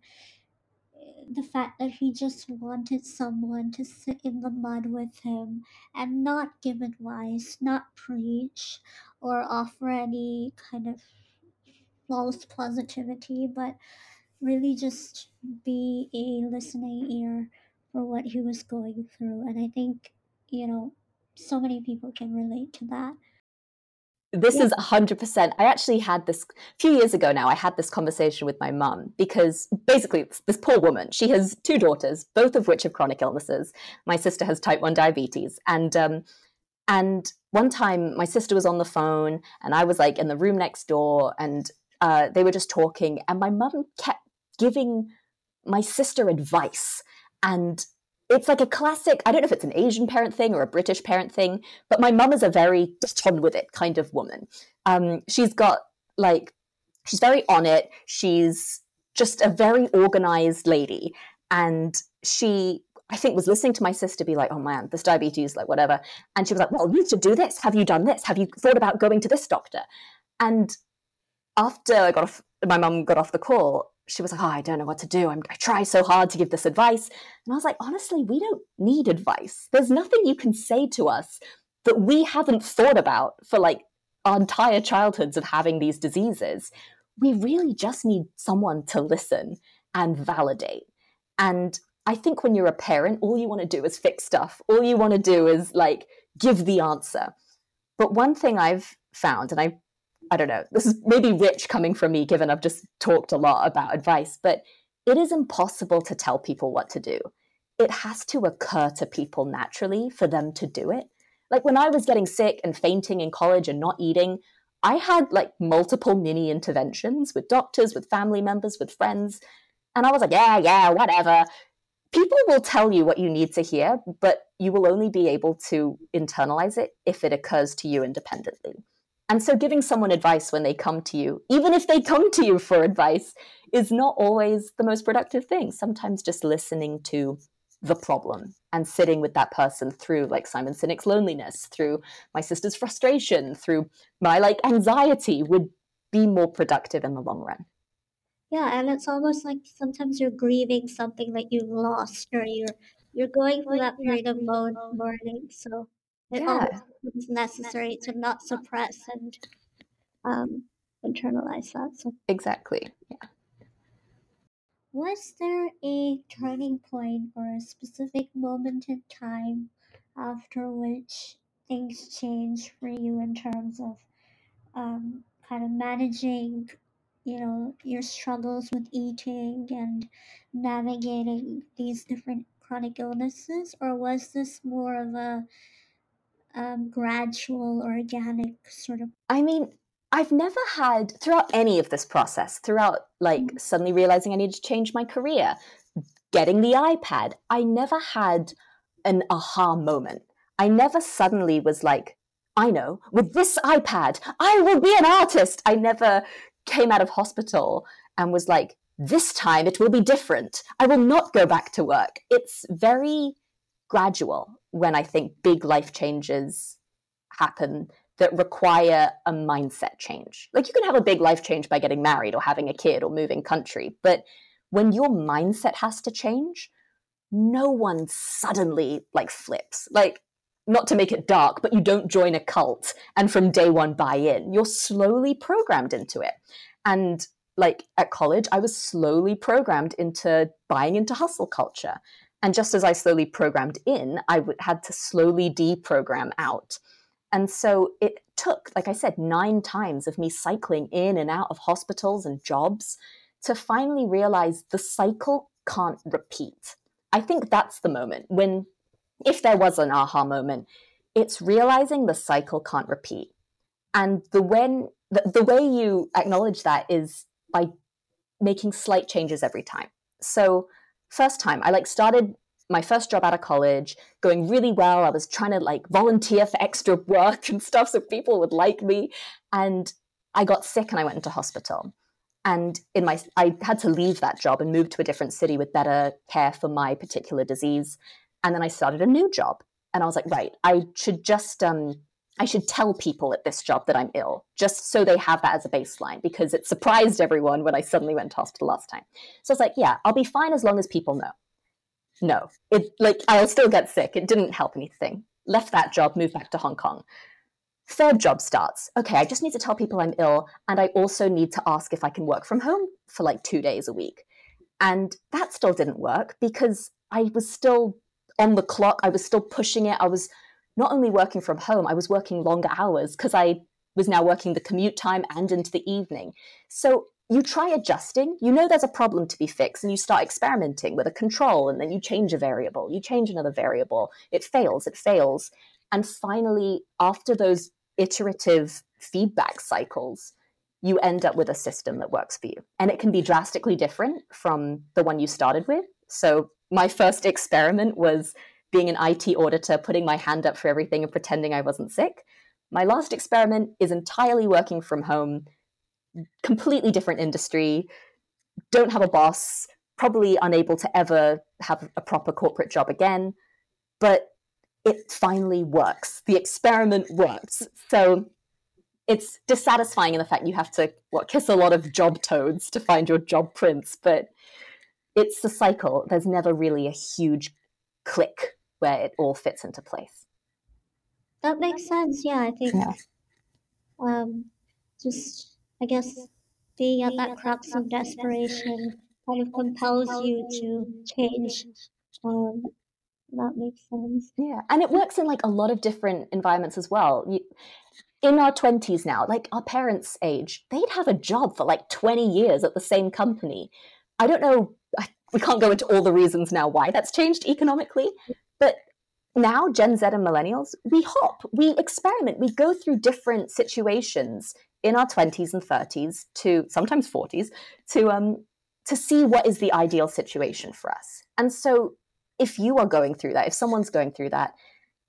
the fact that he just wanted someone to sit in the mud with him and not give advice, not preach or offer any kind of false positivity, but really just be a listening ear for what he was going through. And I think, you know, so many people can relate to that this yeah. is 100% i actually had this a few years ago now i had this conversation with my mum because basically this poor woman. She has two daughters both of which have chronic illnesses. My sister has type 1 diabetes. And um, and one time my sister was on the phone and i was like in the room next door and uh, they were just talking and my mum kept giving my sister advice. And it's like a classic i don't know if it's an asian parent thing or a british parent thing but my mum is a very just on with it kind of woman. Um, she's got like she's very on it. She's just a very organized lady. And she i think was listening to my sister be like oh man this diabetes like whatever. And she was like well you should do this. Have you done this? Have you thought about going to this doctor? And after i got off my mum got off the call she was like, Oh, I don't know what to do. I'm, I try so hard to give this advice. And I was like, Honestly, we don't need advice. There's nothing you can say to us that we haven't thought about for like our entire childhoods of having these diseases. We really just need someone to listen and validate. And I think when you're a parent, all you want to do is fix stuff. All you want to do is like give the answer. But one thing I've found, and I I don't know, this is maybe rich coming from me, given I've just talked a lot about advice, but it is impossible to tell people what to do. It has to occur to people naturally for them to do it. Like when I was getting sick and fainting in college and not eating, I had like multiple mini interventions with doctors, with family members, with friends. And I was like, yeah, yeah, whatever. People will tell you what you need to hear, but you will only be able to internalize it if it occurs to you independently. And so giving someone advice when they come to you, even if they come to you for advice, is not always the most productive thing. Sometimes just listening to the problem and sitting with that person through like Simon Sinek's loneliness, through my sister's frustration, through my like anxiety would be more productive in the long run. Yeah, and it's almost like sometimes you're grieving something that you lost or you're you're going through that period of mourning. So it yeah. it's necessary to not suppress and um, internalize that. So exactly. Yeah. Was there a turning point or a specific moment in time after which things changed for you in terms of um, kind of managing, you know, your struggles with eating and navigating these different chronic illnesses, or was this more of a um, gradual, organic sort of. I mean, I've never had throughout any of this process, throughout like mm-hmm. suddenly realizing I needed to change my career, getting the iPad, I never had an aha moment. I never suddenly was like, I know, with this iPad, I will be an artist. I never came out of hospital and was like, this time it will be different. I will not go back to work. It's very gradual when I think big life changes happen that require a mindset change. Like you can have a big life change by getting married or having a kid or moving country, but when your mindset has to change, no one suddenly like flips. Like not to make it dark, but you don't join a cult and from day one buy in. You're slowly programmed into it. And like at college, I was slowly programmed into buying into hustle culture. And just as I slowly programmed in, I w- had to slowly deprogram out. And so it took, like I said, nine times of me cycling in and out of hospitals and jobs to finally realize the cycle can't repeat. I think that's the moment when, if there was an aha moment, it's realizing the cycle can't repeat. And the when the, the way you acknowledge that is by making slight changes every time. So first time I like started my first job out of college, going really well. I was trying to like volunteer for extra work and stuff so people would like me. And I got sick and I went into hospital. And in my I had to leave that job and move to a different city with better care for my particular disease. And then I started a new job. And I was like, right, I should just um I should tell people at this job that I'm ill, just so they have that as a baseline, because it surprised everyone when I suddenly went to hospital last time. So I was like, yeah, I'll be fine as long as people know no, it like I'll still get sick. It didn't help anything. Left that job, moved back to Hong Kong. Third job starts. Okay, I just need to tell people I'm ill, and I also need to ask if I can work from home for like two days a week. And that still didn't work because I was still on the clock. I was still pushing it. I was not only working from home, I was working longer hours because I was now working the commute time and into the evening. So you try adjusting, you know there's a problem to be fixed, and you start experimenting with a control, and then you change a variable, you change another variable. It fails, it fails. And finally, after those iterative feedback cycles, you end up with a system that works for you. And it can be drastically different from the one you started with. So, my first experiment was being an IT auditor, putting my hand up for everything and pretending I wasn't sick. My last experiment is entirely working from home completely different industry, don't have a boss, probably unable to ever have a proper corporate job again, but it finally works. The experiment works. So it's dissatisfying in the fact you have to what kiss a lot of job toads to find your job prince, but it's a cycle. There's never really a huge click where it all fits into place. That makes sense. Yeah, I think yeah. Um, just I guess being at that crux of desperation kind of compels you to change. Um, that makes sense. Yeah, and it works in like a lot of different environments as well. You, in our 20s now, like our parents' age, they'd have a job for like 20 years at the same company. I don't know, we can't go into all the reasons now why that's changed economically, but now Gen Z and millennials, we hop, we experiment, we go through different situations in our 20s and 30s to sometimes 40s to um to see what is the ideal situation for us. And so if you are going through that, if someone's going through that,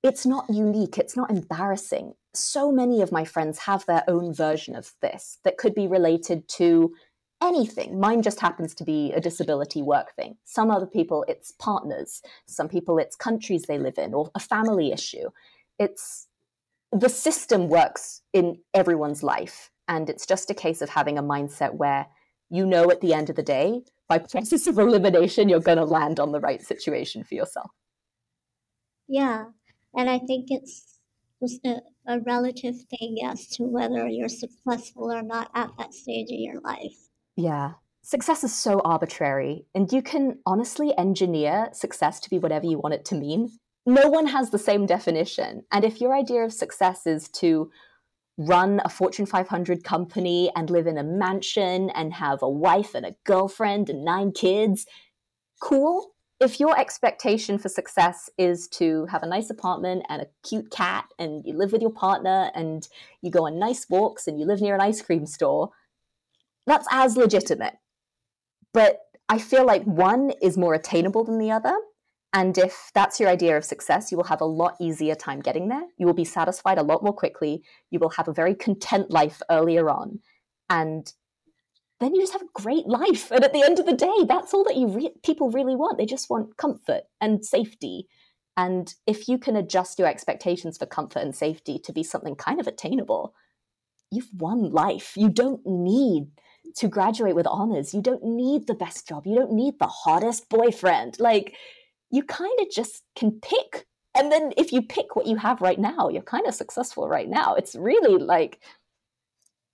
it's not unique, it's not embarrassing. So many of my friends have their own version of this that could be related to anything. Mine just happens to be a disability work thing. Some other people, it's partners. Some people, it's countries they live in or a family issue. It's the system works in everyone's life. And it's just a case of having a mindset where you know at the end of the day, by process of elimination, you're going to land on the right situation for yourself. Yeah. And I think it's just a, a relative thing as to whether you're successful or not at that stage of your life. Yeah. Success is so arbitrary, and you can honestly engineer success to be whatever you want it to mean no one has the same definition. And if your idea of success is to run a Fortune 500 company and live in a mansion and have a wife and a girlfriend and nine kids, cool. If your expectation for success is to have a nice apartment and a cute cat and you live with your partner and you go on nice walks and you live near an ice cream store, that's as legitimate. But I feel like one is more attainable than the other. And if that's your idea of success, you will have a lot easier time getting there. You will be satisfied a lot more quickly. You will have a very content life earlier on. And then you just have a great life. And at the end of the day, that's all that you re- people really want. They just want comfort and safety. And if you can adjust your expectations for comfort and safety to be something kind of attainable, you've won life. You don't need to graduate with honors. You don't need the best job. You don't need the hottest boyfriend. Like, you kind of just can pick. And then if you pick what you have right now, you're kind of successful right now. It's really like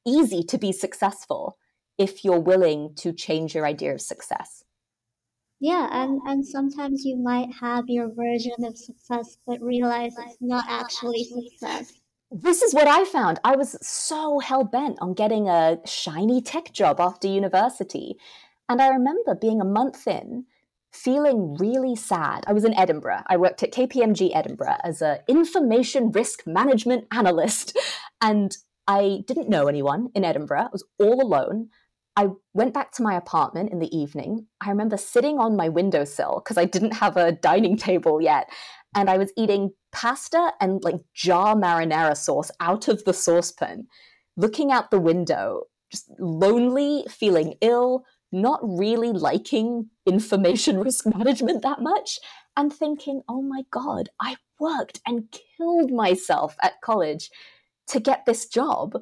easy to be successful if you're willing to change your idea of success. Yeah, and, and sometimes you might have your version of success, but realize it's not actually success. This is what I found. I was so hell bent on getting a shiny tech job after university. And I remember being a month in, feeling really sad. I was in Edinburgh. I worked at KPMG Edinburgh as an information risk management analyst. And I didn't know anyone in Edinburgh. I was all alone. I went back to my apartment in the evening. I remember sitting on my windowsill because I didn't have a dining table yet. And I was eating pasta and like jar marinara sauce out of the saucepan, looking out the window, just lonely, feeling ill, not really liking information risk management that much, and thinking, oh my God, I worked and killed myself at college to get this job.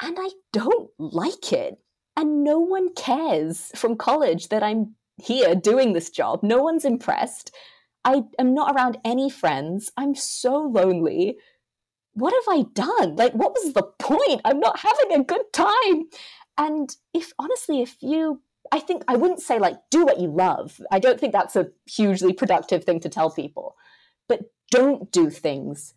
And I don't like it. And no one cares from college that I'm here doing this job. No one's impressed. I am not around any friends. I'm so lonely. What have I done? Like, what was the point? I'm not having a good time. And if honestly, if you, I think I wouldn't say like, do what you love. I don't think that's a hugely productive thing to tell people. But don't do things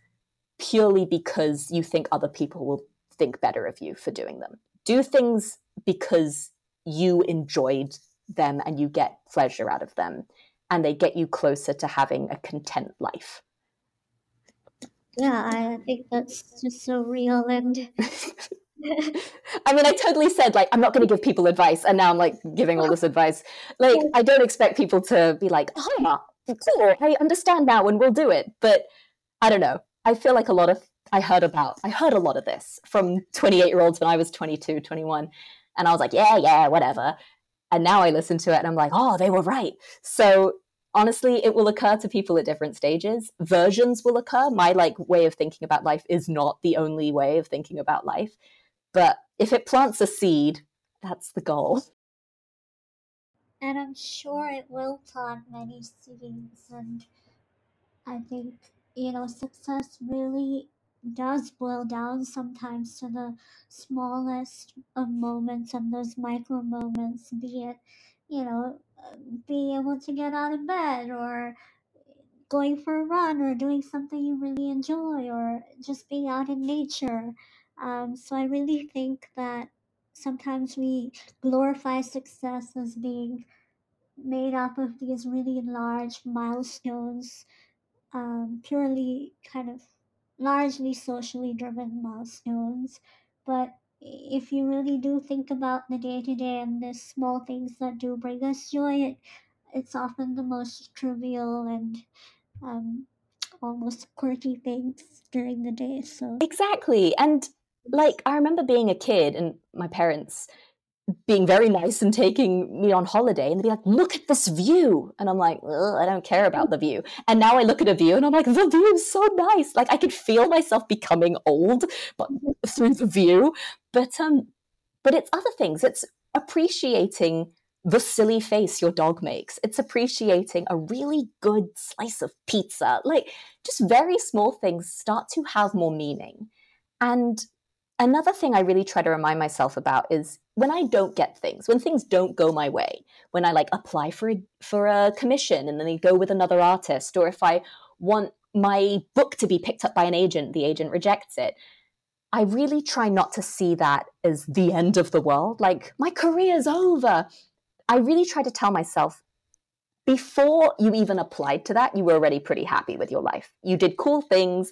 purely because you think other people will think better of you for doing them. Do things because you enjoyed them and you get pleasure out of them and they get you closer to having a content life. Yeah, I think that's just so real and I mean, I totally said like I'm not going to give people advice, and now I'm like giving all this advice. Like I don't expect people to be like, "Oh, cool, I understand now, and we'll do it." But I don't know. I feel like a lot of I heard about I heard a lot of this from 28 year olds when I was 22, 21, and I was like, yeah, yeah, whatever. And now I listen to it and I'm like, oh, they were right. So honestly, it will occur to people at different stages. Versions will occur. My like way of thinking about life is not the only way of thinking about life. But if it plants a seed, that's the goal. And I'm sure it will plant many seeds. And I think, you know, success really does boil down sometimes to the smallest of moments and those micro moments, be it, you know, being able to get out of bed or going for a run or doing something you really enjoy or just being out in nature. Um, so I really think that sometimes we glorify success as being made up of these really large milestones, um, purely kind of largely socially driven milestones. But if you really do think about the day to day and the small things that do bring us joy, it, it's often the most trivial and um, almost quirky things during the day. So exactly, and like I remember being a kid and my parents being very nice and taking me on holiday and they'd be like, look at this view. And I'm like, I don't care about the view. And now I look at a view and I'm like, the view is so nice. Like I could feel myself becoming old but through the view. But um but it's other things. It's appreciating the silly face your dog makes. It's appreciating a really good slice of pizza. Like just very small things start to have more meaning. And another thing I really try to remind myself about is when I don't get things, when things don't go my way, when I like apply for a, for a commission and then they go with another artist, or if I want my book to be picked up by an agent, the agent rejects it. I really try not to see that as the end of the world. Like, my career's over. I really try to tell myself before you even applied to that, you were already pretty happy with your life. You did cool things.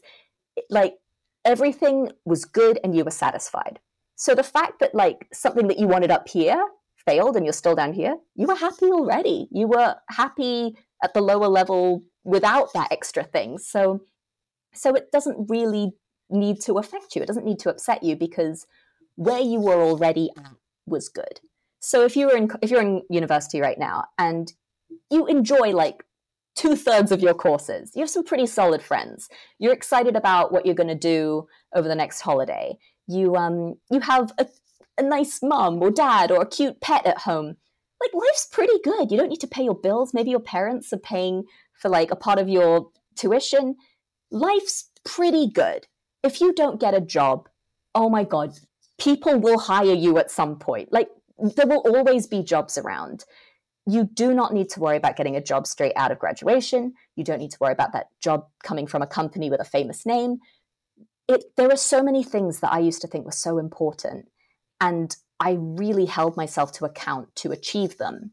Like, everything was good and you were satisfied. So the fact that like something that you wanted up here failed and you're still down here, you were happy already. You were happy at the lower level without that extra thing. So so it doesn't really need to affect you. It doesn't need to upset you because where you were already at was good. So if you were in if you're in university right now and you enjoy like two thirds of your courses. You have some pretty solid friends. You're excited about what you're going to do over the next holiday. You um you have a, a nice mom or dad or a cute pet at home. Like life's pretty good. You don't need to pay your bills. Maybe your parents are paying for like a part of your tuition. Life's pretty good. If you don't get a job, oh my god, people will hire you at some point. Like there will always be jobs around you do not need to worry about getting a job straight out of graduation. You don't need to worry about that job coming from a company with a famous name. It, there are so many things that I used to think were so important, and I really held myself to account to achieve them.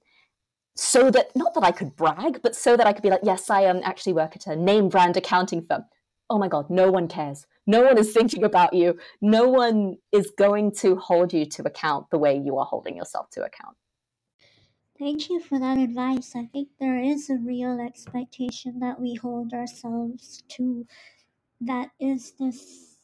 So that, not that I could brag, but so that I could be like, yes, I um, actually work at a name brand accounting firm. Oh my God, no one cares. No one is thinking about you. No one is going to hold you to account the way you are holding yourself to account. Thank you for that advice. I think there is a real expectation that we hold ourselves to that is this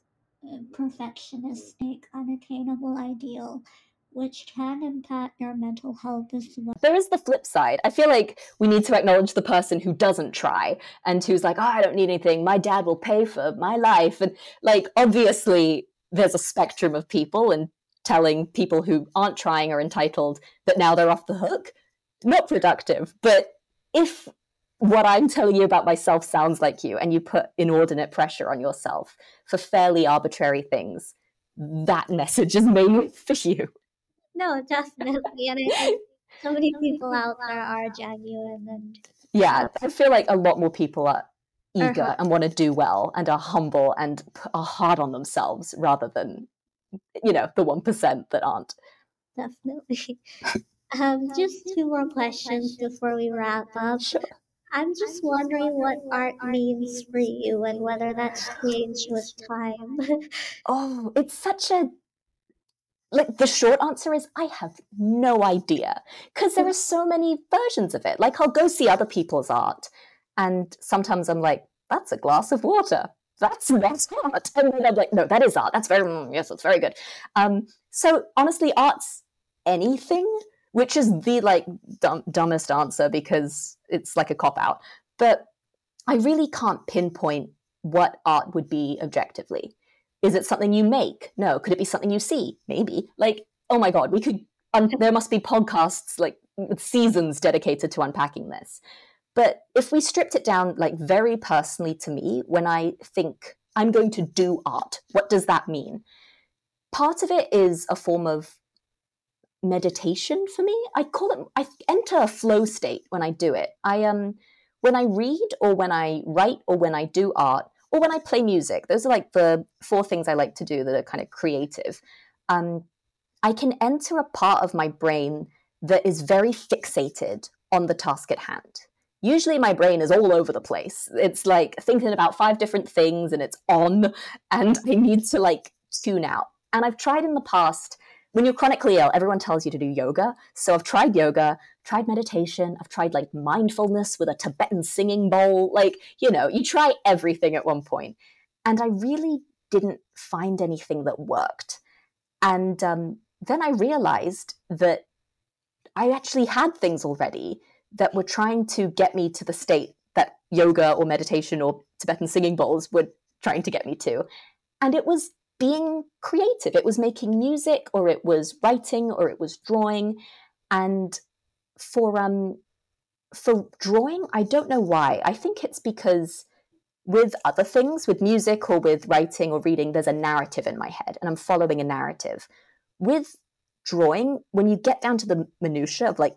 uh, perfectionistic, unattainable ideal, which can impact your mental health as well. There is the flip side. I feel like we need to acknowledge the person who doesn't try and who's like, oh, I don't need anything. My dad will pay for my life. And like, obviously, there's a spectrum of people, and telling people who aren't trying are entitled that now they're off the hook not productive. But if what I'm telling you about myself sounds like you and you put inordinate pressure on yourself for fairly arbitrary things, that message is mainly for you. No, definitely. And I think so many people out there are genuine and yeah, I feel like a lot more people are eager uh-huh. and want to do well and are humble and are hard on themselves rather than you know the 1% that aren't definitely Um, just two more questions before we wrap up. Sure. I'm just wondering what art means for you and whether that's changed with time. oh, it's such a like the short answer is I have no idea because there are so many versions of it. Like I'll go see other people's art, and sometimes I'm like, "That's a glass of water. That's that's art," and then I'm like, "No, that is art. That's very mm, yes, that's very good." Um, so honestly, art's anything which is the like dumb, dumbest answer because it's like a cop out. But I really can't pinpoint what art would be objectively. Is it something you make? No. Could it be something you see? Maybe. Like, oh my god, we could. There must be podcasts like seasons dedicated to unpacking this. But if we stripped it down, like very personally to me, when I think I'm going to do art, what does that mean? Part of it is a form of meditation for me. I call it I enter a flow state when I do it. I um when I read or when I write or when I do art or when I play music. Those are like the four things I like to do that are kind of creative. Um I can enter a part of my brain that is very fixated on the task at hand. Usually my brain is all over the place. It's like thinking about five different things and it's on and I need to like tune out. And I've tried in the past when you're chronically ill, everyone tells you to do yoga. So I've tried yoga, tried meditation, I've tried like mindfulness with a Tibetan singing bowl. Like, you know, you try everything at one point. And I really didn't find anything that worked. And um, then I realized that I actually had things already that were trying to get me to the state that yoga or meditation or Tibetan singing bowls were trying to get me to. And it was being creative. It was making music, or it was writing, or it was drawing. And for um, for drawing, I don't know why. I think it's because with other things, with music or with writing or reading, there's a narrative in my head, and I'm following a narrative. With drawing, when you get down to the minutia of like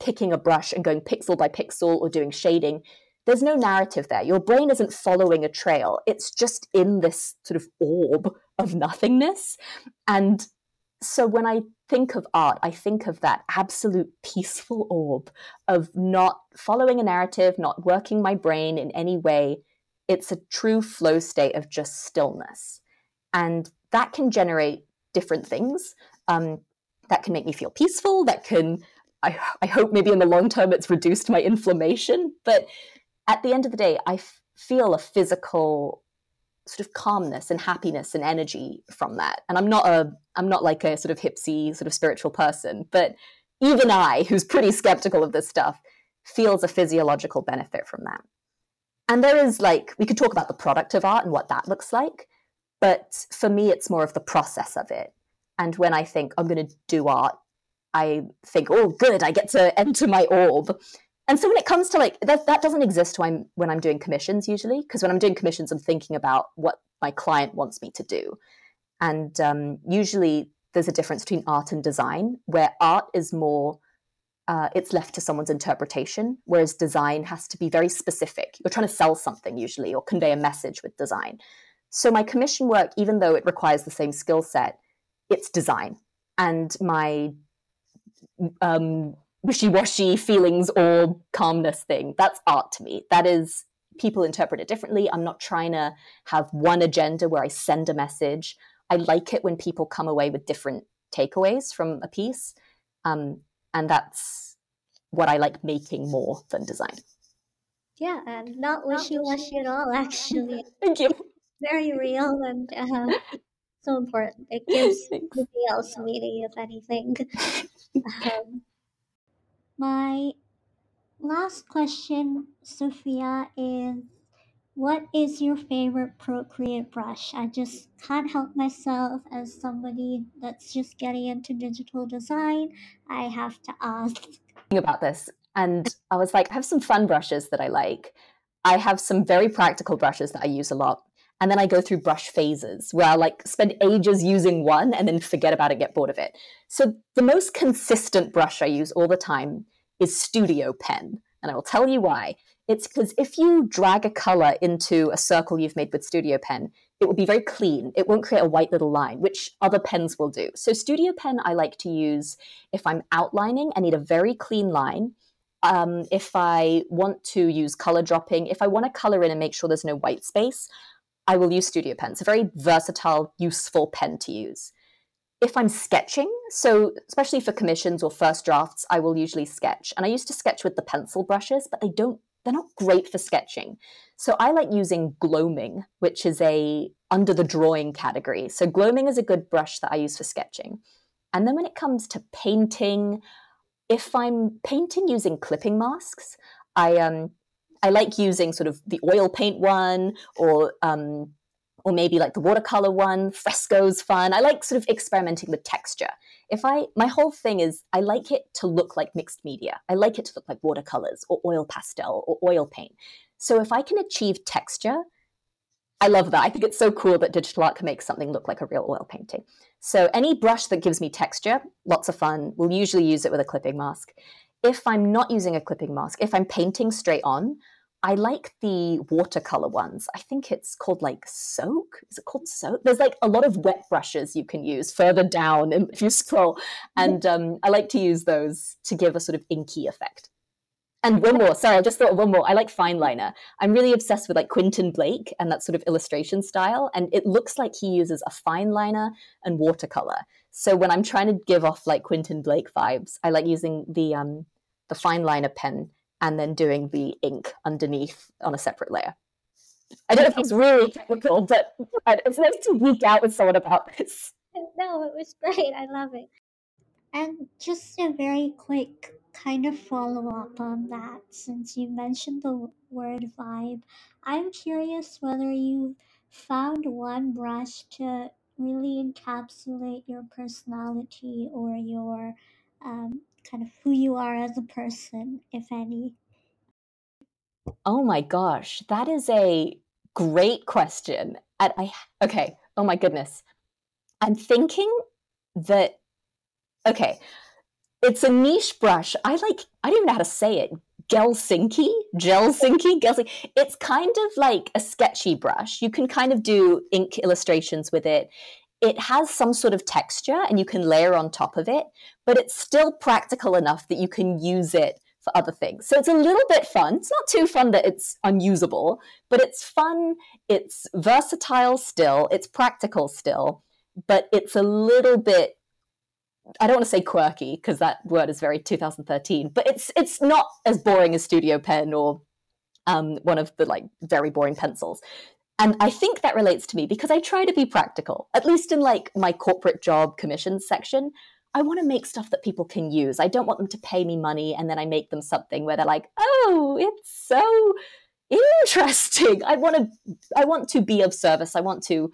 picking a brush and going pixel by pixel or doing shading, there's no narrative there. Your brain isn't following a trail. It's just in this sort of orb of nothingness. And so when I think of art, I think of that absolute peaceful orb of not following a narrative, not working my brain in any way. It's a true flow state of just stillness. And that can generate different things. Um, that can make me feel peaceful. That can, I, I hope maybe in the long term, it's reduced my inflammation. But at the end of the day, I f- feel a physical sort of calmness and happiness and energy from that. And I'm not a I'm not like a sort of hipsy sort of spiritual person, but even I, who's pretty skeptical of this stuff, feels a physiological benefit from that. And there is like, we could talk about the product of art and what that looks like. But for me, it's more of the process of it. And when I think I'm going to do art, I think, oh, good, I get to enter my orb. And so when it comes to like that, that doesn't exist when I'm, when I'm doing commissions usually, because when I'm doing commissions, I'm thinking about what my client wants me to do. And um, usually there's a difference between art and design, where art is more uh, it's left to someone's interpretation, whereas design has to be very specific. You're trying to sell something usually or convey a message with design. So my commission work, even though it requires the same skill set, it's design. And my um, wishy-washy feelings or calmness thing, that's art to me. That is people interpret it differently. I'm not trying to have one agenda where I send a message. I like it when people come away with different takeaways from a piece. Um, and that's what I like making more than design. Yeah, and not wishy washy at all, actually. Thank you. Very real and uh, so important. It gives the else meaning, if anything. Um, my last question, Sophia, is what is your favorite Procreate brush? I just can't help myself as somebody that's just getting into digital design. I have to ask. About this, and I was like, I have some fun brushes that I like. I have some very practical brushes that I use a lot. And then I go through brush phases where I like spend ages using one and then forget about it, get bored of it. So the most consistent brush I use all the time is Studio Pen. And I will tell you why. It's because if you drag a color into a circle you've made with Studio Pen, it will be very clean. It won't create a white little line, which other pens will do. So Studio Pen I like to use if I'm outlining, I need a very clean line. Um, if I want to use color dropping, if I want to color in and make sure there's no white space, I will use Studio Pen. It's a very versatile, useful pen to use. If I'm sketching, so especially for commissions or first drafts, I will usually sketch. And I used to sketch with the pencil brushes, but they don't they're not great for sketching. So I like using gloaming, which is a under the drawing category. So gloaming is a good brush that I use for sketching. And then when it comes to painting, if I'm painting using clipping masks, I um I like using sort of the oil paint one or um or maybe like the watercolor one, Fresco's fun. I like sort of experimenting with texture if I, my whole thing is I like it to look like mixed media. I like it to look like watercolors or oil pastel or oil paint. So if I can achieve texture, I love that. I think it's so cool that digital art can make something look like a real oil painting. So any brush that gives me texture, lots of fun. We'll usually use it with a clipping mask. If I'm not using a clipping mask, if I'm painting straight on, I like the watercolor ones. I think it's called like soak. Is it called soak? There's like a lot of wet brushes you can use further down if you scroll. And um, I like to use those to give a sort of inky effect. And one more, sorry, I just thought of one more. I like fine liner. I'm really obsessed with like Quentin Blake and that sort of illustration style. And it looks like he uses a fine liner and watercolor. So when I'm trying to give off like Quentin Blake vibes, I like using the um, the fine liner pen and then doing the ink underneath on a separate layer. I don't know if it's really technical, but it's nice to geek out with someone about this. No, it was great. I love it. And just a very quick kind of follow up on that, since you mentioned the word vibe, I'm curious whether you found one brush to really encapsulate your personality or your um, kind of who you are as a person, if any? Oh my gosh, that is a great question. And I okay, oh my goodness. I'm thinking that okay, it's a niche brush. I like I don't even know how to say it. Gelsinki, Gelsinki, Gelsinki. It's kind of like a sketchy brush. You can kind of do ink illustrations with it it has some sort of texture and you can layer on top of it, but it's still practical enough that you can use it for other things. So it's a little bit fun. It's not too fun that it's unusable, but it's fun. It's versatile still. It's practical still, but it's a little bit I don't want to say quirky because that word is very 2013, but it's it's not as boring as Studio Pen or um, one of the like very boring pencils. And I think that relates to me because I try to be practical, at least in like my corporate job commissions section. I want to make stuff that people can use. I don't want them to pay me money and then I make them something where they're like, "Oh, it's so interesting." I want to I want to be of service. I want to,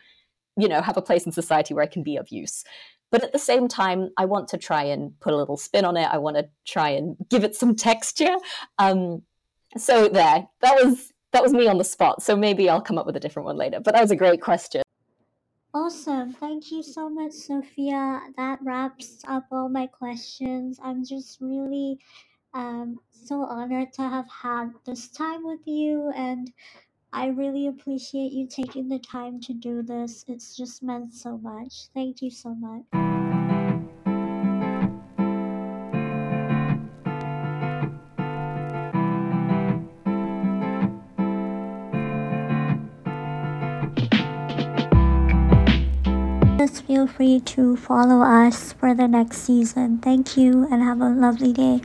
you know, have a place in society where I can be of use. But at the same time, I want to try and put a little spin on it. I want to try and give it some texture. Um, so there, that was that was me on the spot. So maybe I'll come up with a different one later. But that was a great question. Awesome. Thank you so much, Sophia. That wraps up all my questions. I'm just really um, so honored to have had this time with you, and I really appreciate you taking the time to do this. It's just meant so much. Thank you so much. Just feel free to follow us for the next season. Thank you and have a lovely day.